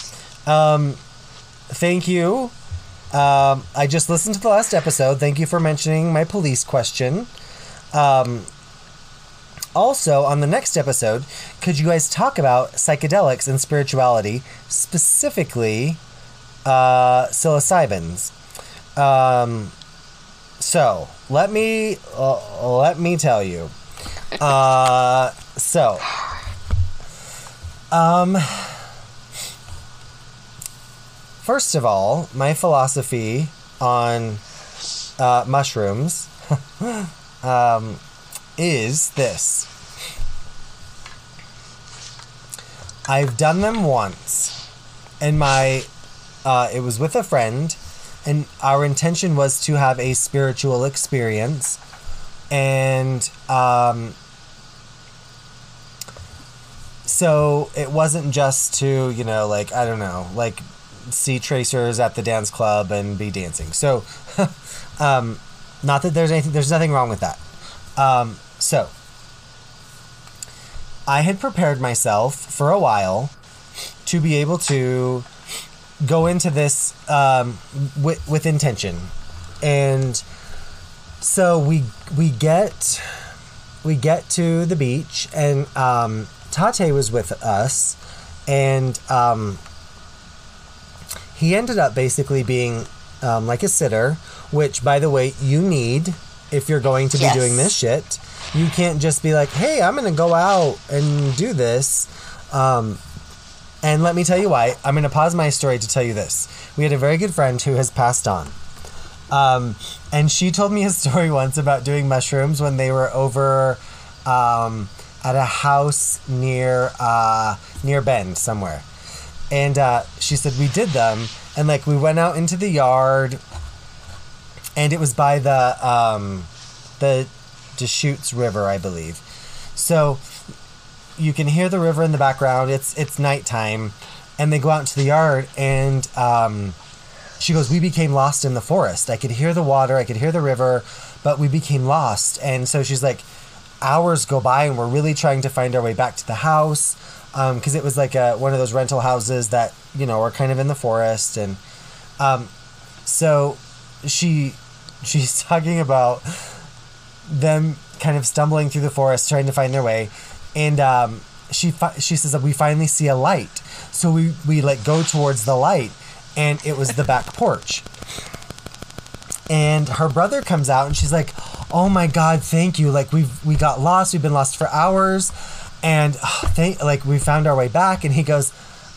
Speaker 1: um, thank you. Um, I just listened to the last episode. Thank you for mentioning my police question. Um, also, on the next episode, could you guys talk about psychedelics and spirituality, specifically uh, psilocybins? Um, so let me uh, let me tell you. Uh, so, um, first of all, my philosophy on uh, mushrooms um, is this. I've done them once, and my uh, it was with a friend, and our intention was to have a spiritual experience, and um, so it wasn't just to you know like I don't know like see tracers at the dance club and be dancing. So, um, not that there's anything there's nothing wrong with that. Um, so, I had prepared myself for a while to be able to go into this um, with, with intention, and so we we get we get to the beach, and um, Tate was with us, and um, he ended up basically being um, like a sitter, which, by the way, you need if you're going to be
Speaker 2: Yes.
Speaker 1: doing this shit. You can't just be like, hey, I'm going to go out and do this. Um, and let me tell you why. I'm going to pause my story to tell you this. We had a very good friend who has passed on. Um, and she told me a story once about doing mushrooms when they were over um, at a house near uh, near Bend somewhere. And uh, she said we did them, and like we went out into the yard, and it was by the um, the Deschutes River, I believe. So you can hear the river in the background. It's it's nighttime, and they go out into the yard, and um, she goes, "We became lost in the forest. I could hear the water, I could hear the river, but we became lost." And so she's like, hours go by, and we're really trying to find our way back to the house because it was like a, one of those rental houses that you know are kind of in the forest, and um, so she she's talking about them kind of stumbling through the forest trying to find their way and um, she fi- she says that we finally see a light. So we we like go towards the light and it was the back porch. And her brother comes out and she's like oh my god thank you. Like we've we got lost. We've been lost for hours. And oh, thank like we found our way back and he goes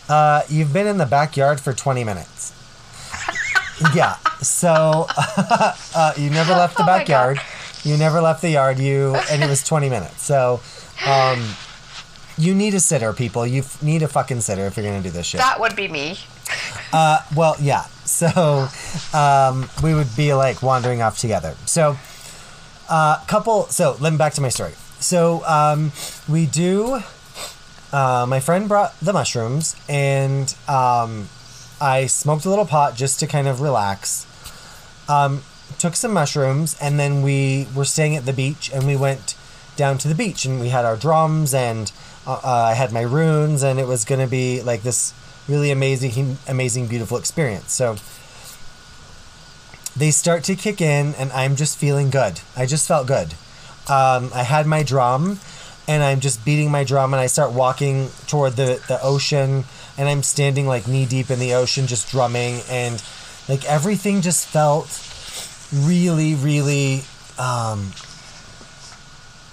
Speaker 1: uh, you've been in the backyard for 20 minutes. Yeah so uh, you never left the
Speaker 2: Oh
Speaker 1: backyard. You never left the yard you and it was 20 minutes. So um, you need a sitter people you f- need a fucking sitter if you're gonna do this shit
Speaker 2: That would be me.
Speaker 1: uh, well, yeah. So um, we would be like wandering off together. So, uh, couple. So let me back to my story. So um, we do. Uh, my friend brought the mushrooms, and um, I smoked a little pot just to kind of relax. Um, took some mushrooms, and then we were staying at the beach, and we went down to the beach, and we had our drums, and uh, uh, I had my runes, and it was going to be like this really amazing, amazing, beautiful experience. So they start to kick in, and I'm just feeling good. I just felt good. Um, I had my drum, and I'm just beating my drum and I start walking toward the, the ocean and I'm standing like knee deep in the ocean just drumming and like everything just felt really really um,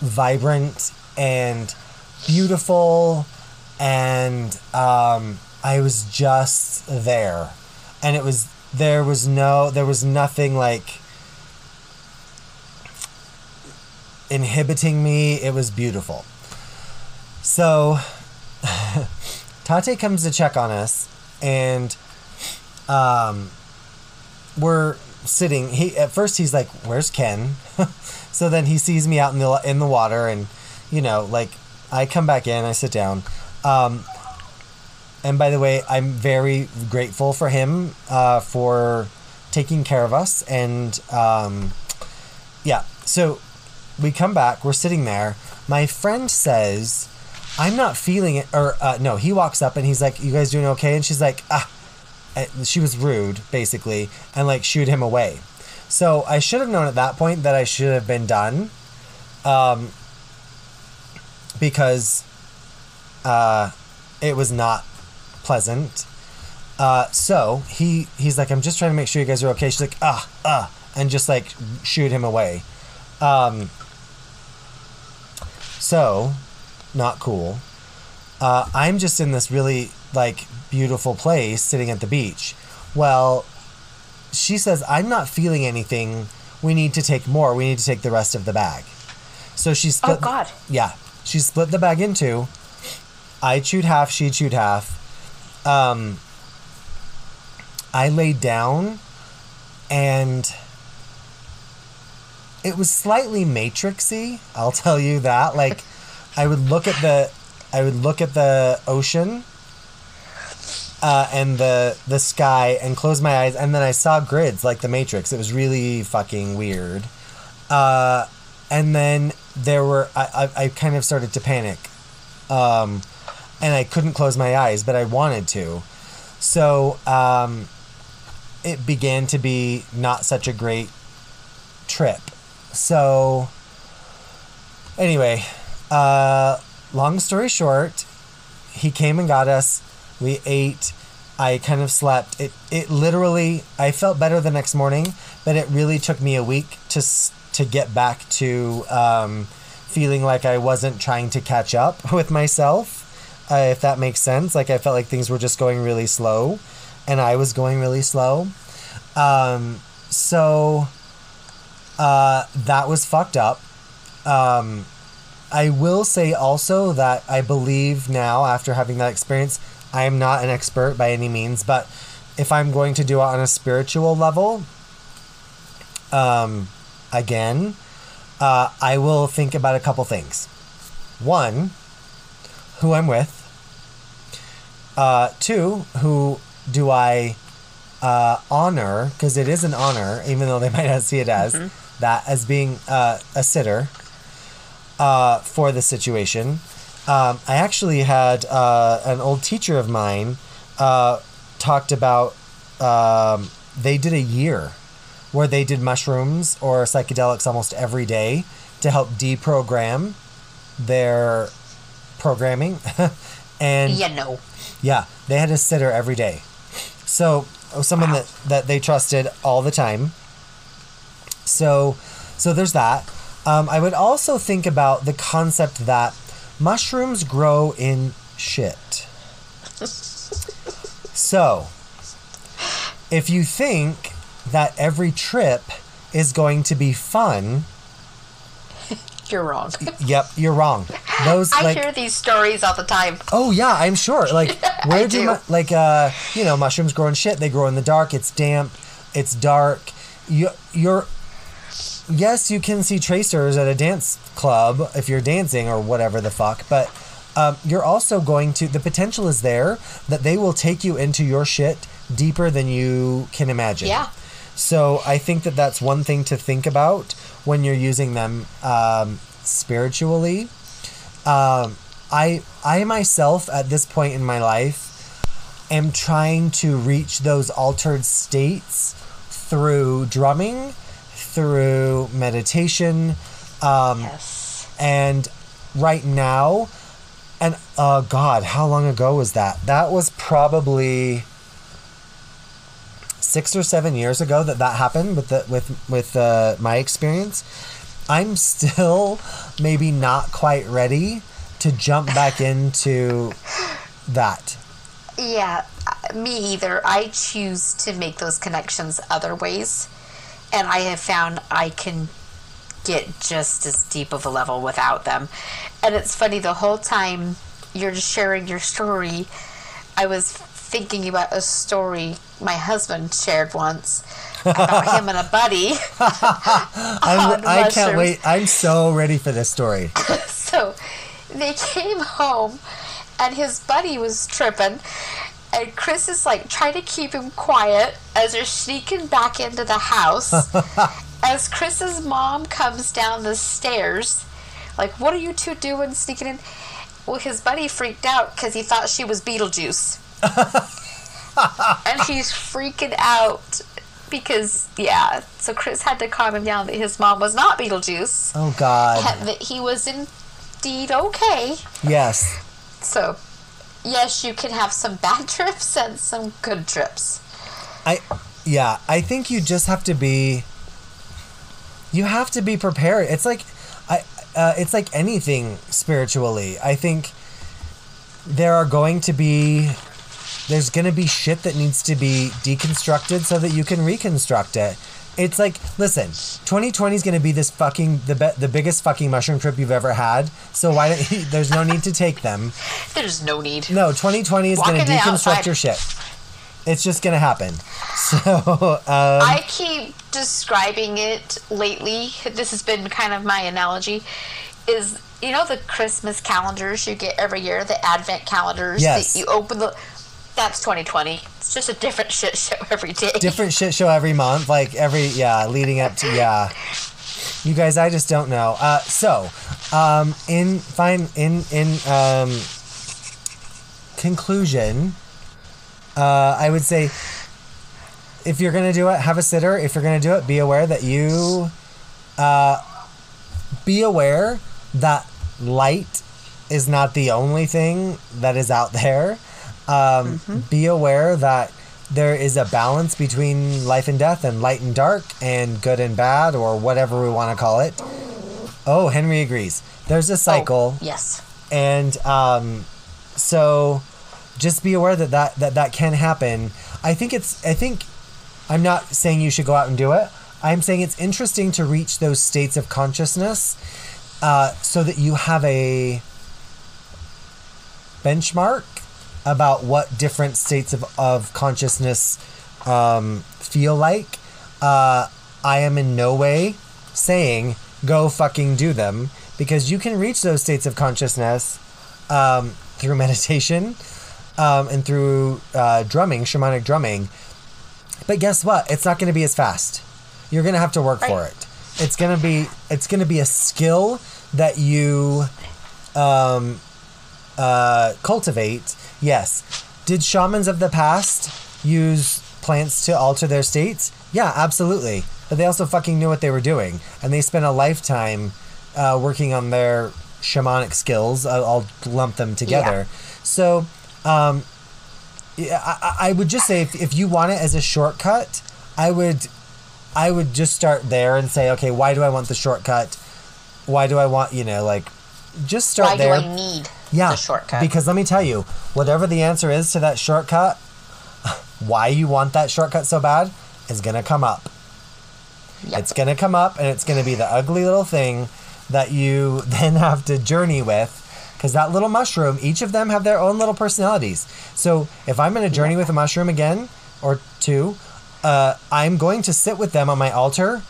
Speaker 1: vibrant and beautiful and um, I was just there and it was there was no there was nothing like inhibiting me. It was beautiful. So Tate comes to check on us, and um, we're sitting. He at first he's like, "Where's Kenn?" so then he sees me out in the in the water, and you know, like I come back in, I sit down. Um, and by the way, I'm very grateful for him uh, for taking care of us, and um, yeah. So we come back, we're sitting there. My friend says, I'm not feeling it. Or, uh, no, he walks up and he's like, You guys doing okay? And she's like, Ah. And she was rude, basically, and like shooed him away. So I should have known at that point that I should have been done. Um, because uh, it was not pleasant. Uh, so he he's like, I'm just trying to make sure you guys are okay. She's like, ah, ah, and just like shoot him away. Um, so, not cool. Uh, I'm just in this really like beautiful place sitting at the beach. Well, she says, I'm not feeling anything. We need to take more. We need to take the rest of the bag. So she split.
Speaker 2: Oh, God.
Speaker 1: Yeah. She split the bag in two. I chewed half, she chewed half. Um, I laid down and it was slightly matrixy i'll tell you that like i would look at the i would look at the ocean uh, and the the sky and close my eyes and then i saw grids like the matrix. It was really fucking weird. Uh, and then there were I, I, I kind of started to panic um, and i couldn't close my eyes but i wanted to. So um, it began to be not such a great trip. So anyway uh, long story short he came and got us we ate. I kind of slept. It it literally i felt better the next morning but it really took me a week to to get back to um, feeling like i wasn't trying to catch up with myself uh, if that makes sense. Like i felt like things were just going really slow and i was going really slow. Um, so uh, that was fucked up. Um, I will say also that I believe now, after having that experience, I am not an expert by any means, but if I'm going to do it on a spiritual level, um, again, uh, I will think about a couple things. One, who I'm with. Uh, two, who do I uh, honor? Because it is an honor, even though they might not see it as that as being uh, a sitter uh, for the situation. Um, I actually had uh, an old teacher of mine uh, talked about um, they did a year where they did mushrooms or psychedelics almost every day to help deprogram their programming. and
Speaker 2: yeah, no.
Speaker 1: yeah, they had a sitter every day. So someone
Speaker 2: Wow.
Speaker 1: that, that they trusted all the time. So so there's that. Um, I would also think about the concept that mushrooms grow in shit. So if you think that every trip is going to be fun,
Speaker 2: You're wrong.
Speaker 1: yep, you're wrong. Those
Speaker 2: I
Speaker 1: like
Speaker 2: hear these stories all the time.
Speaker 1: Oh yeah, I'm sure. Like where do,
Speaker 2: do.
Speaker 1: mu- like uh you know mushrooms grow in shit? They grow in the dark. It's damp. It's dark. You you're yes, you can see tracers at a dance club if you're dancing or whatever the fuck, but um, you're also going to the potential is there that they will take you into your shit deeper than you can imagine.
Speaker 2: Yeah.
Speaker 1: So I think that that's one thing to think about when you're using them um, spiritually. Um, I I myself at this point in my life am trying to reach those altered states through drumming, through meditation, um,
Speaker 2: Yes.
Speaker 1: and right now, and uh, God, how long ago was that? That was probably six or seven years ago that that happened with the with with uh, my experience. I'm still maybe not quite ready to jump back into that.
Speaker 2: Yeah, uh, me either. I choose to make those connections other ways, and I have found I can get just as deep of a level without them. And it's funny, the whole time you're just sharing your story, I was thinking about a story my husband shared once about him and a buddy.
Speaker 1: I'm, I can't wait. I'm so ready for this story.
Speaker 2: so they came home and his buddy was tripping and Chris is like trying to keep him quiet as they're sneaking back into the house. as Chris's mom comes down the stairs, like, what are you two doing sneaking in? Well, his buddy freaked out because he thought she was Beetlejuice. and he's freaking out because, yeah, so Chris had to calm him down that his mom was not Beetlejuice.
Speaker 1: Oh, God.
Speaker 2: That he was indeed okay.
Speaker 1: Yes.
Speaker 2: So, yes, you can have some bad trips and some good trips.
Speaker 1: I, yeah, I think you just have to be. You have to be prepared. It's like, I, uh, it's like anything spiritually. I think there are going to be, there's going to be shit that needs to be deconstructed so that you can reconstruct it. It's like, listen, 2020 is going to be this fucking the be- the biggest fucking mushroom trip you've ever had. So why don't you, there's no need to take them.
Speaker 2: There's no need.
Speaker 1: No, 2020 is going to deconstruct
Speaker 2: outside.
Speaker 1: your shit. It's just going to happen. So, um,
Speaker 2: I keep describing it lately. This has been kind of my analogy. Is you know the Christmas calendars you get every year, the Advent calendars
Speaker 1: Yes.
Speaker 2: that you open the. That's 2020. It's just a different shit show every day.
Speaker 1: different shit show every month, like every yeah, leading up to yeah. You guys, I just don't know. Uh, so, um, in fine in in um, conclusion, uh, I would say if you're gonna do it, have a sitter. If you're gonna do it, be aware that you uh, be aware that light is not the only thing that is out there. Um, Be aware that there is a balance between life and death, and light and dark, and good and bad, or whatever we want to call it. Oh, Henry agrees. There's a cycle
Speaker 2: Oh, yes.
Speaker 1: and um, so just be aware that, that that that can happen i think it's i think i'm not saying you should go out and do it i'm saying it's interesting to reach those states of consciousness uh, so that you have a benchmark about what different states of, of consciousness um, feel like uh, i am in no way saying go fucking do them because you can reach those states of consciousness um, through meditation um, and through uh, drumming, shamanic drumming. But guess what? It's not going to be as fast. You're going to have to work for it. It's going to be it's going to be a skill that you um, uh, cultivate. Yes. Did shamans of the past use plants to alter their states? Yeah, absolutely. But they also fucking knew what they were doing, and they spent a lifetime uh, working on their shamanic skills. I'll, I'll lump them together. Yeah. So, um, I, I would just say if, if you want it as a shortcut, I would, I would just start there and say, okay, why do I want the shortcut? Why do I want you know like, just start
Speaker 2: Why
Speaker 1: there.
Speaker 2: do I need
Speaker 1: yeah,
Speaker 2: the shortcut?
Speaker 1: Because let me tell you, whatever the answer is to that shortcut, why you want that shortcut so bad is gonna come up.
Speaker 2: Yep.
Speaker 1: It's gonna come up, and it's gonna be the ugly little thing that you then have to journey with. Because that little mushroom, each of them have their own little personalities. So if I'm gonna journey with a mushroom again or two, uh, I'm going to sit with them on my altar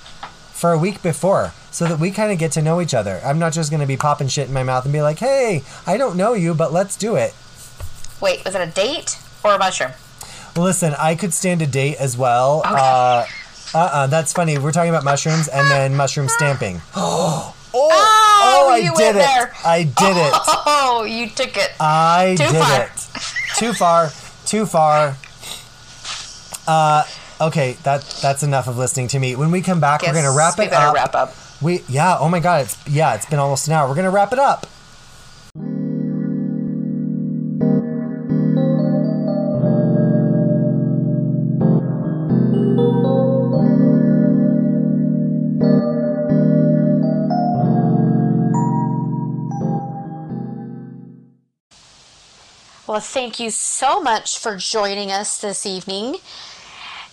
Speaker 1: for a week before so that we kind of get to know each other. I'm not just going to be popping shit in my mouth and be like, hey, I don't know you, but let's do it.
Speaker 2: Wait, was it a date or a mushroom?
Speaker 1: Listen, I could stand a date as well.
Speaker 2: Okay.
Speaker 1: Uh, uh-uh, that's funny. We're talking about mushrooms and then mushroom stamping. oh,
Speaker 2: Oh, oh,
Speaker 1: I
Speaker 2: you
Speaker 1: did
Speaker 2: went
Speaker 1: it.
Speaker 2: there.
Speaker 1: I did it.
Speaker 2: Oh, you took it.
Speaker 1: I
Speaker 2: Too
Speaker 1: did
Speaker 2: far.
Speaker 1: it. Too far. Too far. Uh, Okay, that that's enough of listening to me. When we come back, we're gonna wrap it we
Speaker 2: better
Speaker 1: up.
Speaker 2: Wrap up.
Speaker 1: We yeah. Oh my god. It's yeah. It's been almost an hour. We're gonna wrap it up.
Speaker 2: Well, thank you so much for joining us this evening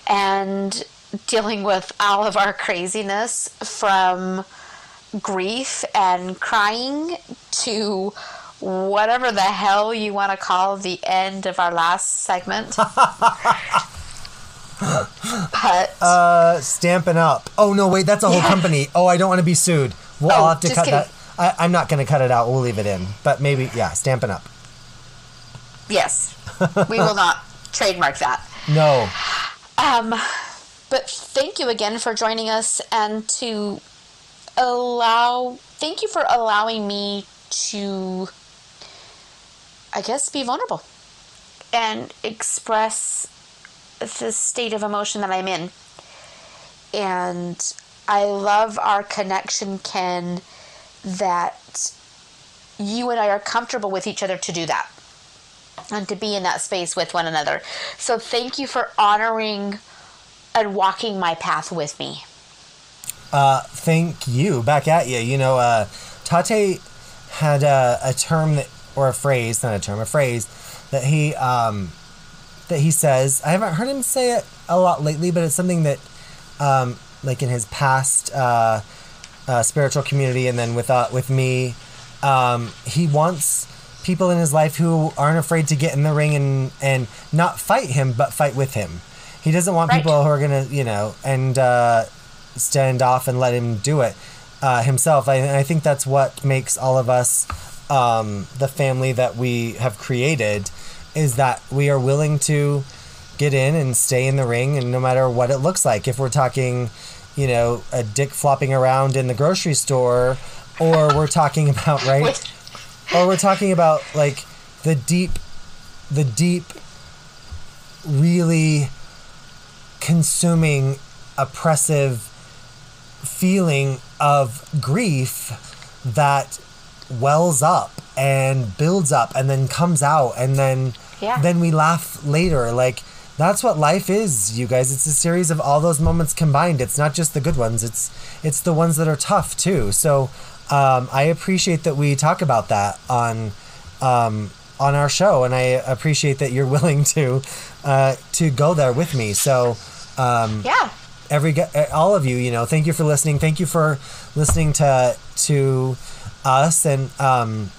Speaker 2: and dealing with all of our craziness from grief and crying to whatever the hell you want to call the end of our last segment. but
Speaker 1: Uh, Stampin' Up. Oh no, wait, that's a whole
Speaker 2: Yeah.
Speaker 1: company. Oh, I don't want to be sued. Well, I'll
Speaker 2: Oh,
Speaker 1: have to cut
Speaker 2: kidding.
Speaker 1: that. I, I'm not going to cut it out. We'll leave it in. But maybe, yeah, stamping Up.
Speaker 2: yes, we will not trademark that.
Speaker 1: No.
Speaker 2: Um, but thank you again for joining us and to allow, thank you for allowing me to, I guess, be vulnerable and express the state of emotion that I'm in. And I love our connection, Kenn, that you and I are comfortable with each other to do that and to be in that space with one another. So thank you for honoring and walking my path with me.
Speaker 1: Uh, thank you. Back at you. You know, uh, Tate had a, a term that, or a phrase, not a term, a phrase that he um, that he says. I haven't heard him say it a lot lately, but it's something that, um, like in his past uh, uh, spiritual community, and then with uh, with me, um, he wants people in his life who aren't afraid to get in the ring and and not fight him, but fight with him. He doesn't want
Speaker 2: Right.
Speaker 1: people who are gonna, you know, and uh, stand off and let him do it uh, himself. I, and I think that's what makes all of us um, the family that we have created is that we are willing to get in and stay in the ring, and no matter what it looks like. If we're talking, you know, a dick flopping around in the grocery store, or we're talking about right. or we're talking about like the deep, the deep, really consuming, oppressive feeling of grief that wells up and builds up and then comes out and then
Speaker 2: Yeah.
Speaker 1: then we laugh later. Like that's what life is you guys. It's a series of all those moments combined. It's not just the good ones. It's it's the ones that are tough too. So um, i appreciate that we talk about that on um, on our show and i appreciate that you're willing to uh, to go there with me. So um,
Speaker 2: Yeah.
Speaker 1: every uh, all of you you know thank you for listening. Thank you for listening to to us. And um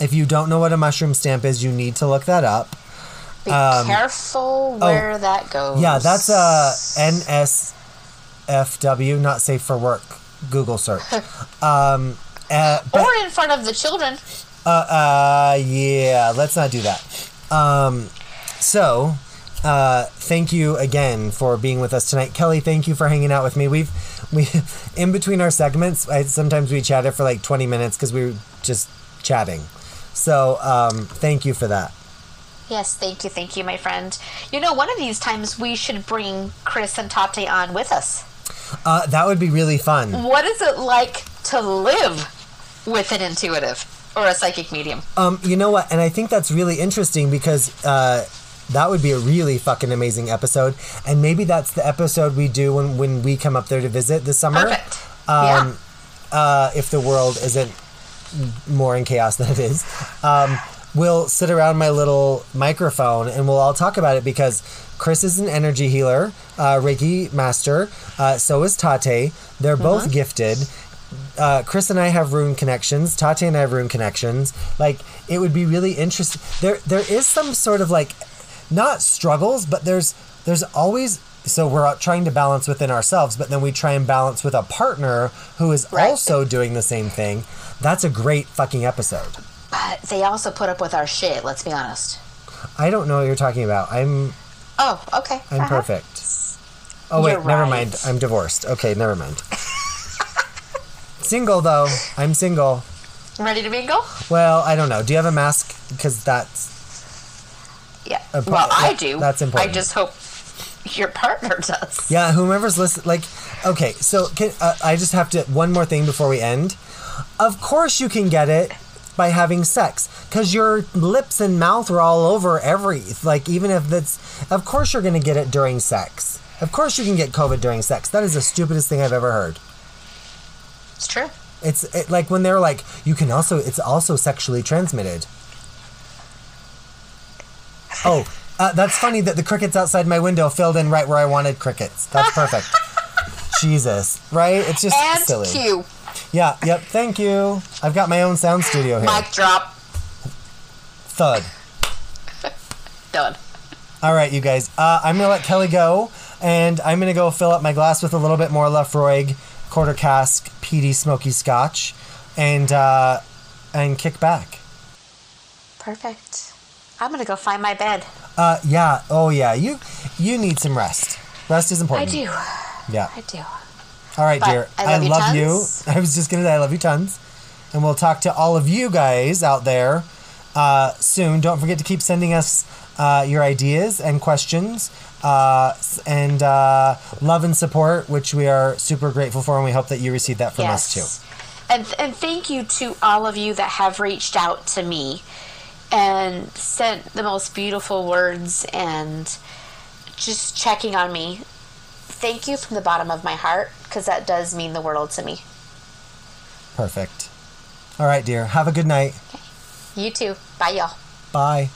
Speaker 1: if you don't know what a mushroom stamp is you need to look that up.
Speaker 2: Be careful where that goes.
Speaker 1: Um, oh, yeah that's uh, a nsfw not safe for work google search um uh, but,
Speaker 2: or in front of the children.
Speaker 1: uh, uh yeah let's not do that um so uh thank you again for being with us tonight Kelli thank you for hanging out with me we've we in between our segments I, sometimes we chatted for like 20 minutes because we were just chatting so um thank you for that
Speaker 2: Yes, thank you, thank you, my friend. You know, one of these times we should bring Chris and Tate on with us.
Speaker 1: Uh that would be really fun
Speaker 2: What is it like to live with an intuitive or a psychic medium?
Speaker 1: Um, you know what? And I think that's really interesting because uh, that would be a really fucking amazing episode. And maybe that's the episode we do when, when we come up there to visit this summer.
Speaker 2: Perfect.
Speaker 1: Um, uh, if the world isn't more in chaos than it is. Um, we'll sit around my little microphone and we'll all talk about it because Chris is an energy healer, uh, Reiki master. Uh, so is Tate. They're both gifted. Uh, Chris and I have rune connections. Tate and I have rune connections. Like it would be really interesting. There, there is some sort of like, not struggles, but there's there's always. So we're trying to balance within ourselves, but then we try and balance with a partner who is
Speaker 2: Right.
Speaker 1: also doing the same thing. That's a great fucking episode.
Speaker 2: But they also put up with our shit, let's be honest.
Speaker 1: I don't know what you're talking about. I'm
Speaker 2: Oh, okay.
Speaker 1: I'm
Speaker 2: Uh-huh.
Speaker 1: perfect. Oh wait,
Speaker 2: You're
Speaker 1: never
Speaker 2: right.
Speaker 1: mind. I'm divorced. Okay, never mind. single though. I'm single.
Speaker 2: Ready to mingle?
Speaker 1: Well, I don't know. Do you have a mask? Because that's
Speaker 2: Yeah.
Speaker 1: Uh,
Speaker 2: well, I do.
Speaker 1: that's important.
Speaker 2: I just hope your partner does.
Speaker 1: yeah. Whomever's listening, like, okay. So Kenn, uh, I just have to one more thing before we end. Of course, you can get it by having sex because your lips and mouth are all over every like even if that's of course you're gonna get it during sex of course you can get covid during sex that is the stupidest thing i've ever heard
Speaker 2: It's true.
Speaker 1: It's it, like when they're like, you can also, it's also sexually transmitted. Oh, uh, that's funny that the crickets outside my window filled in right where I wanted crickets. That's perfect. Jesus, right? It's just
Speaker 2: And
Speaker 1: silly. Yeah, yep, thank you. I've got my own sound studio here.
Speaker 2: Mic drop.
Speaker 1: Thud.
Speaker 2: Done.
Speaker 1: All right, you guys. Uh, I'm gonna let Kelli go, and I'm gonna go fill up my glass with a little bit more Laphroaig quarter cask peaty smoky Scotch, and uh, and kick back.
Speaker 2: Perfect. I'm gonna go find my bed.
Speaker 1: Uh, yeah. Oh, yeah. You you need some rest. Rest is important.
Speaker 2: I do.
Speaker 1: Yeah.
Speaker 2: I do.
Speaker 1: All right,
Speaker 2: But
Speaker 1: dear.
Speaker 2: I love you tons.
Speaker 1: I was just gonna say I love you tons, and we'll talk to all of you guys out there uh, soon. Don't forget to keep sending us uh, your ideas and questions, uh, and uh, love and support, which we are super grateful for, and we hope that you receive that from us too.
Speaker 2: And and thank you to all of you that have reached out to me and sent the most beautiful words and just checking on me thank you from the bottom of my heart because that does mean the world to me.
Speaker 1: Perfect. All right, dear. Have a good night. Okay.
Speaker 2: You too. Bye, y'all.
Speaker 1: Bye.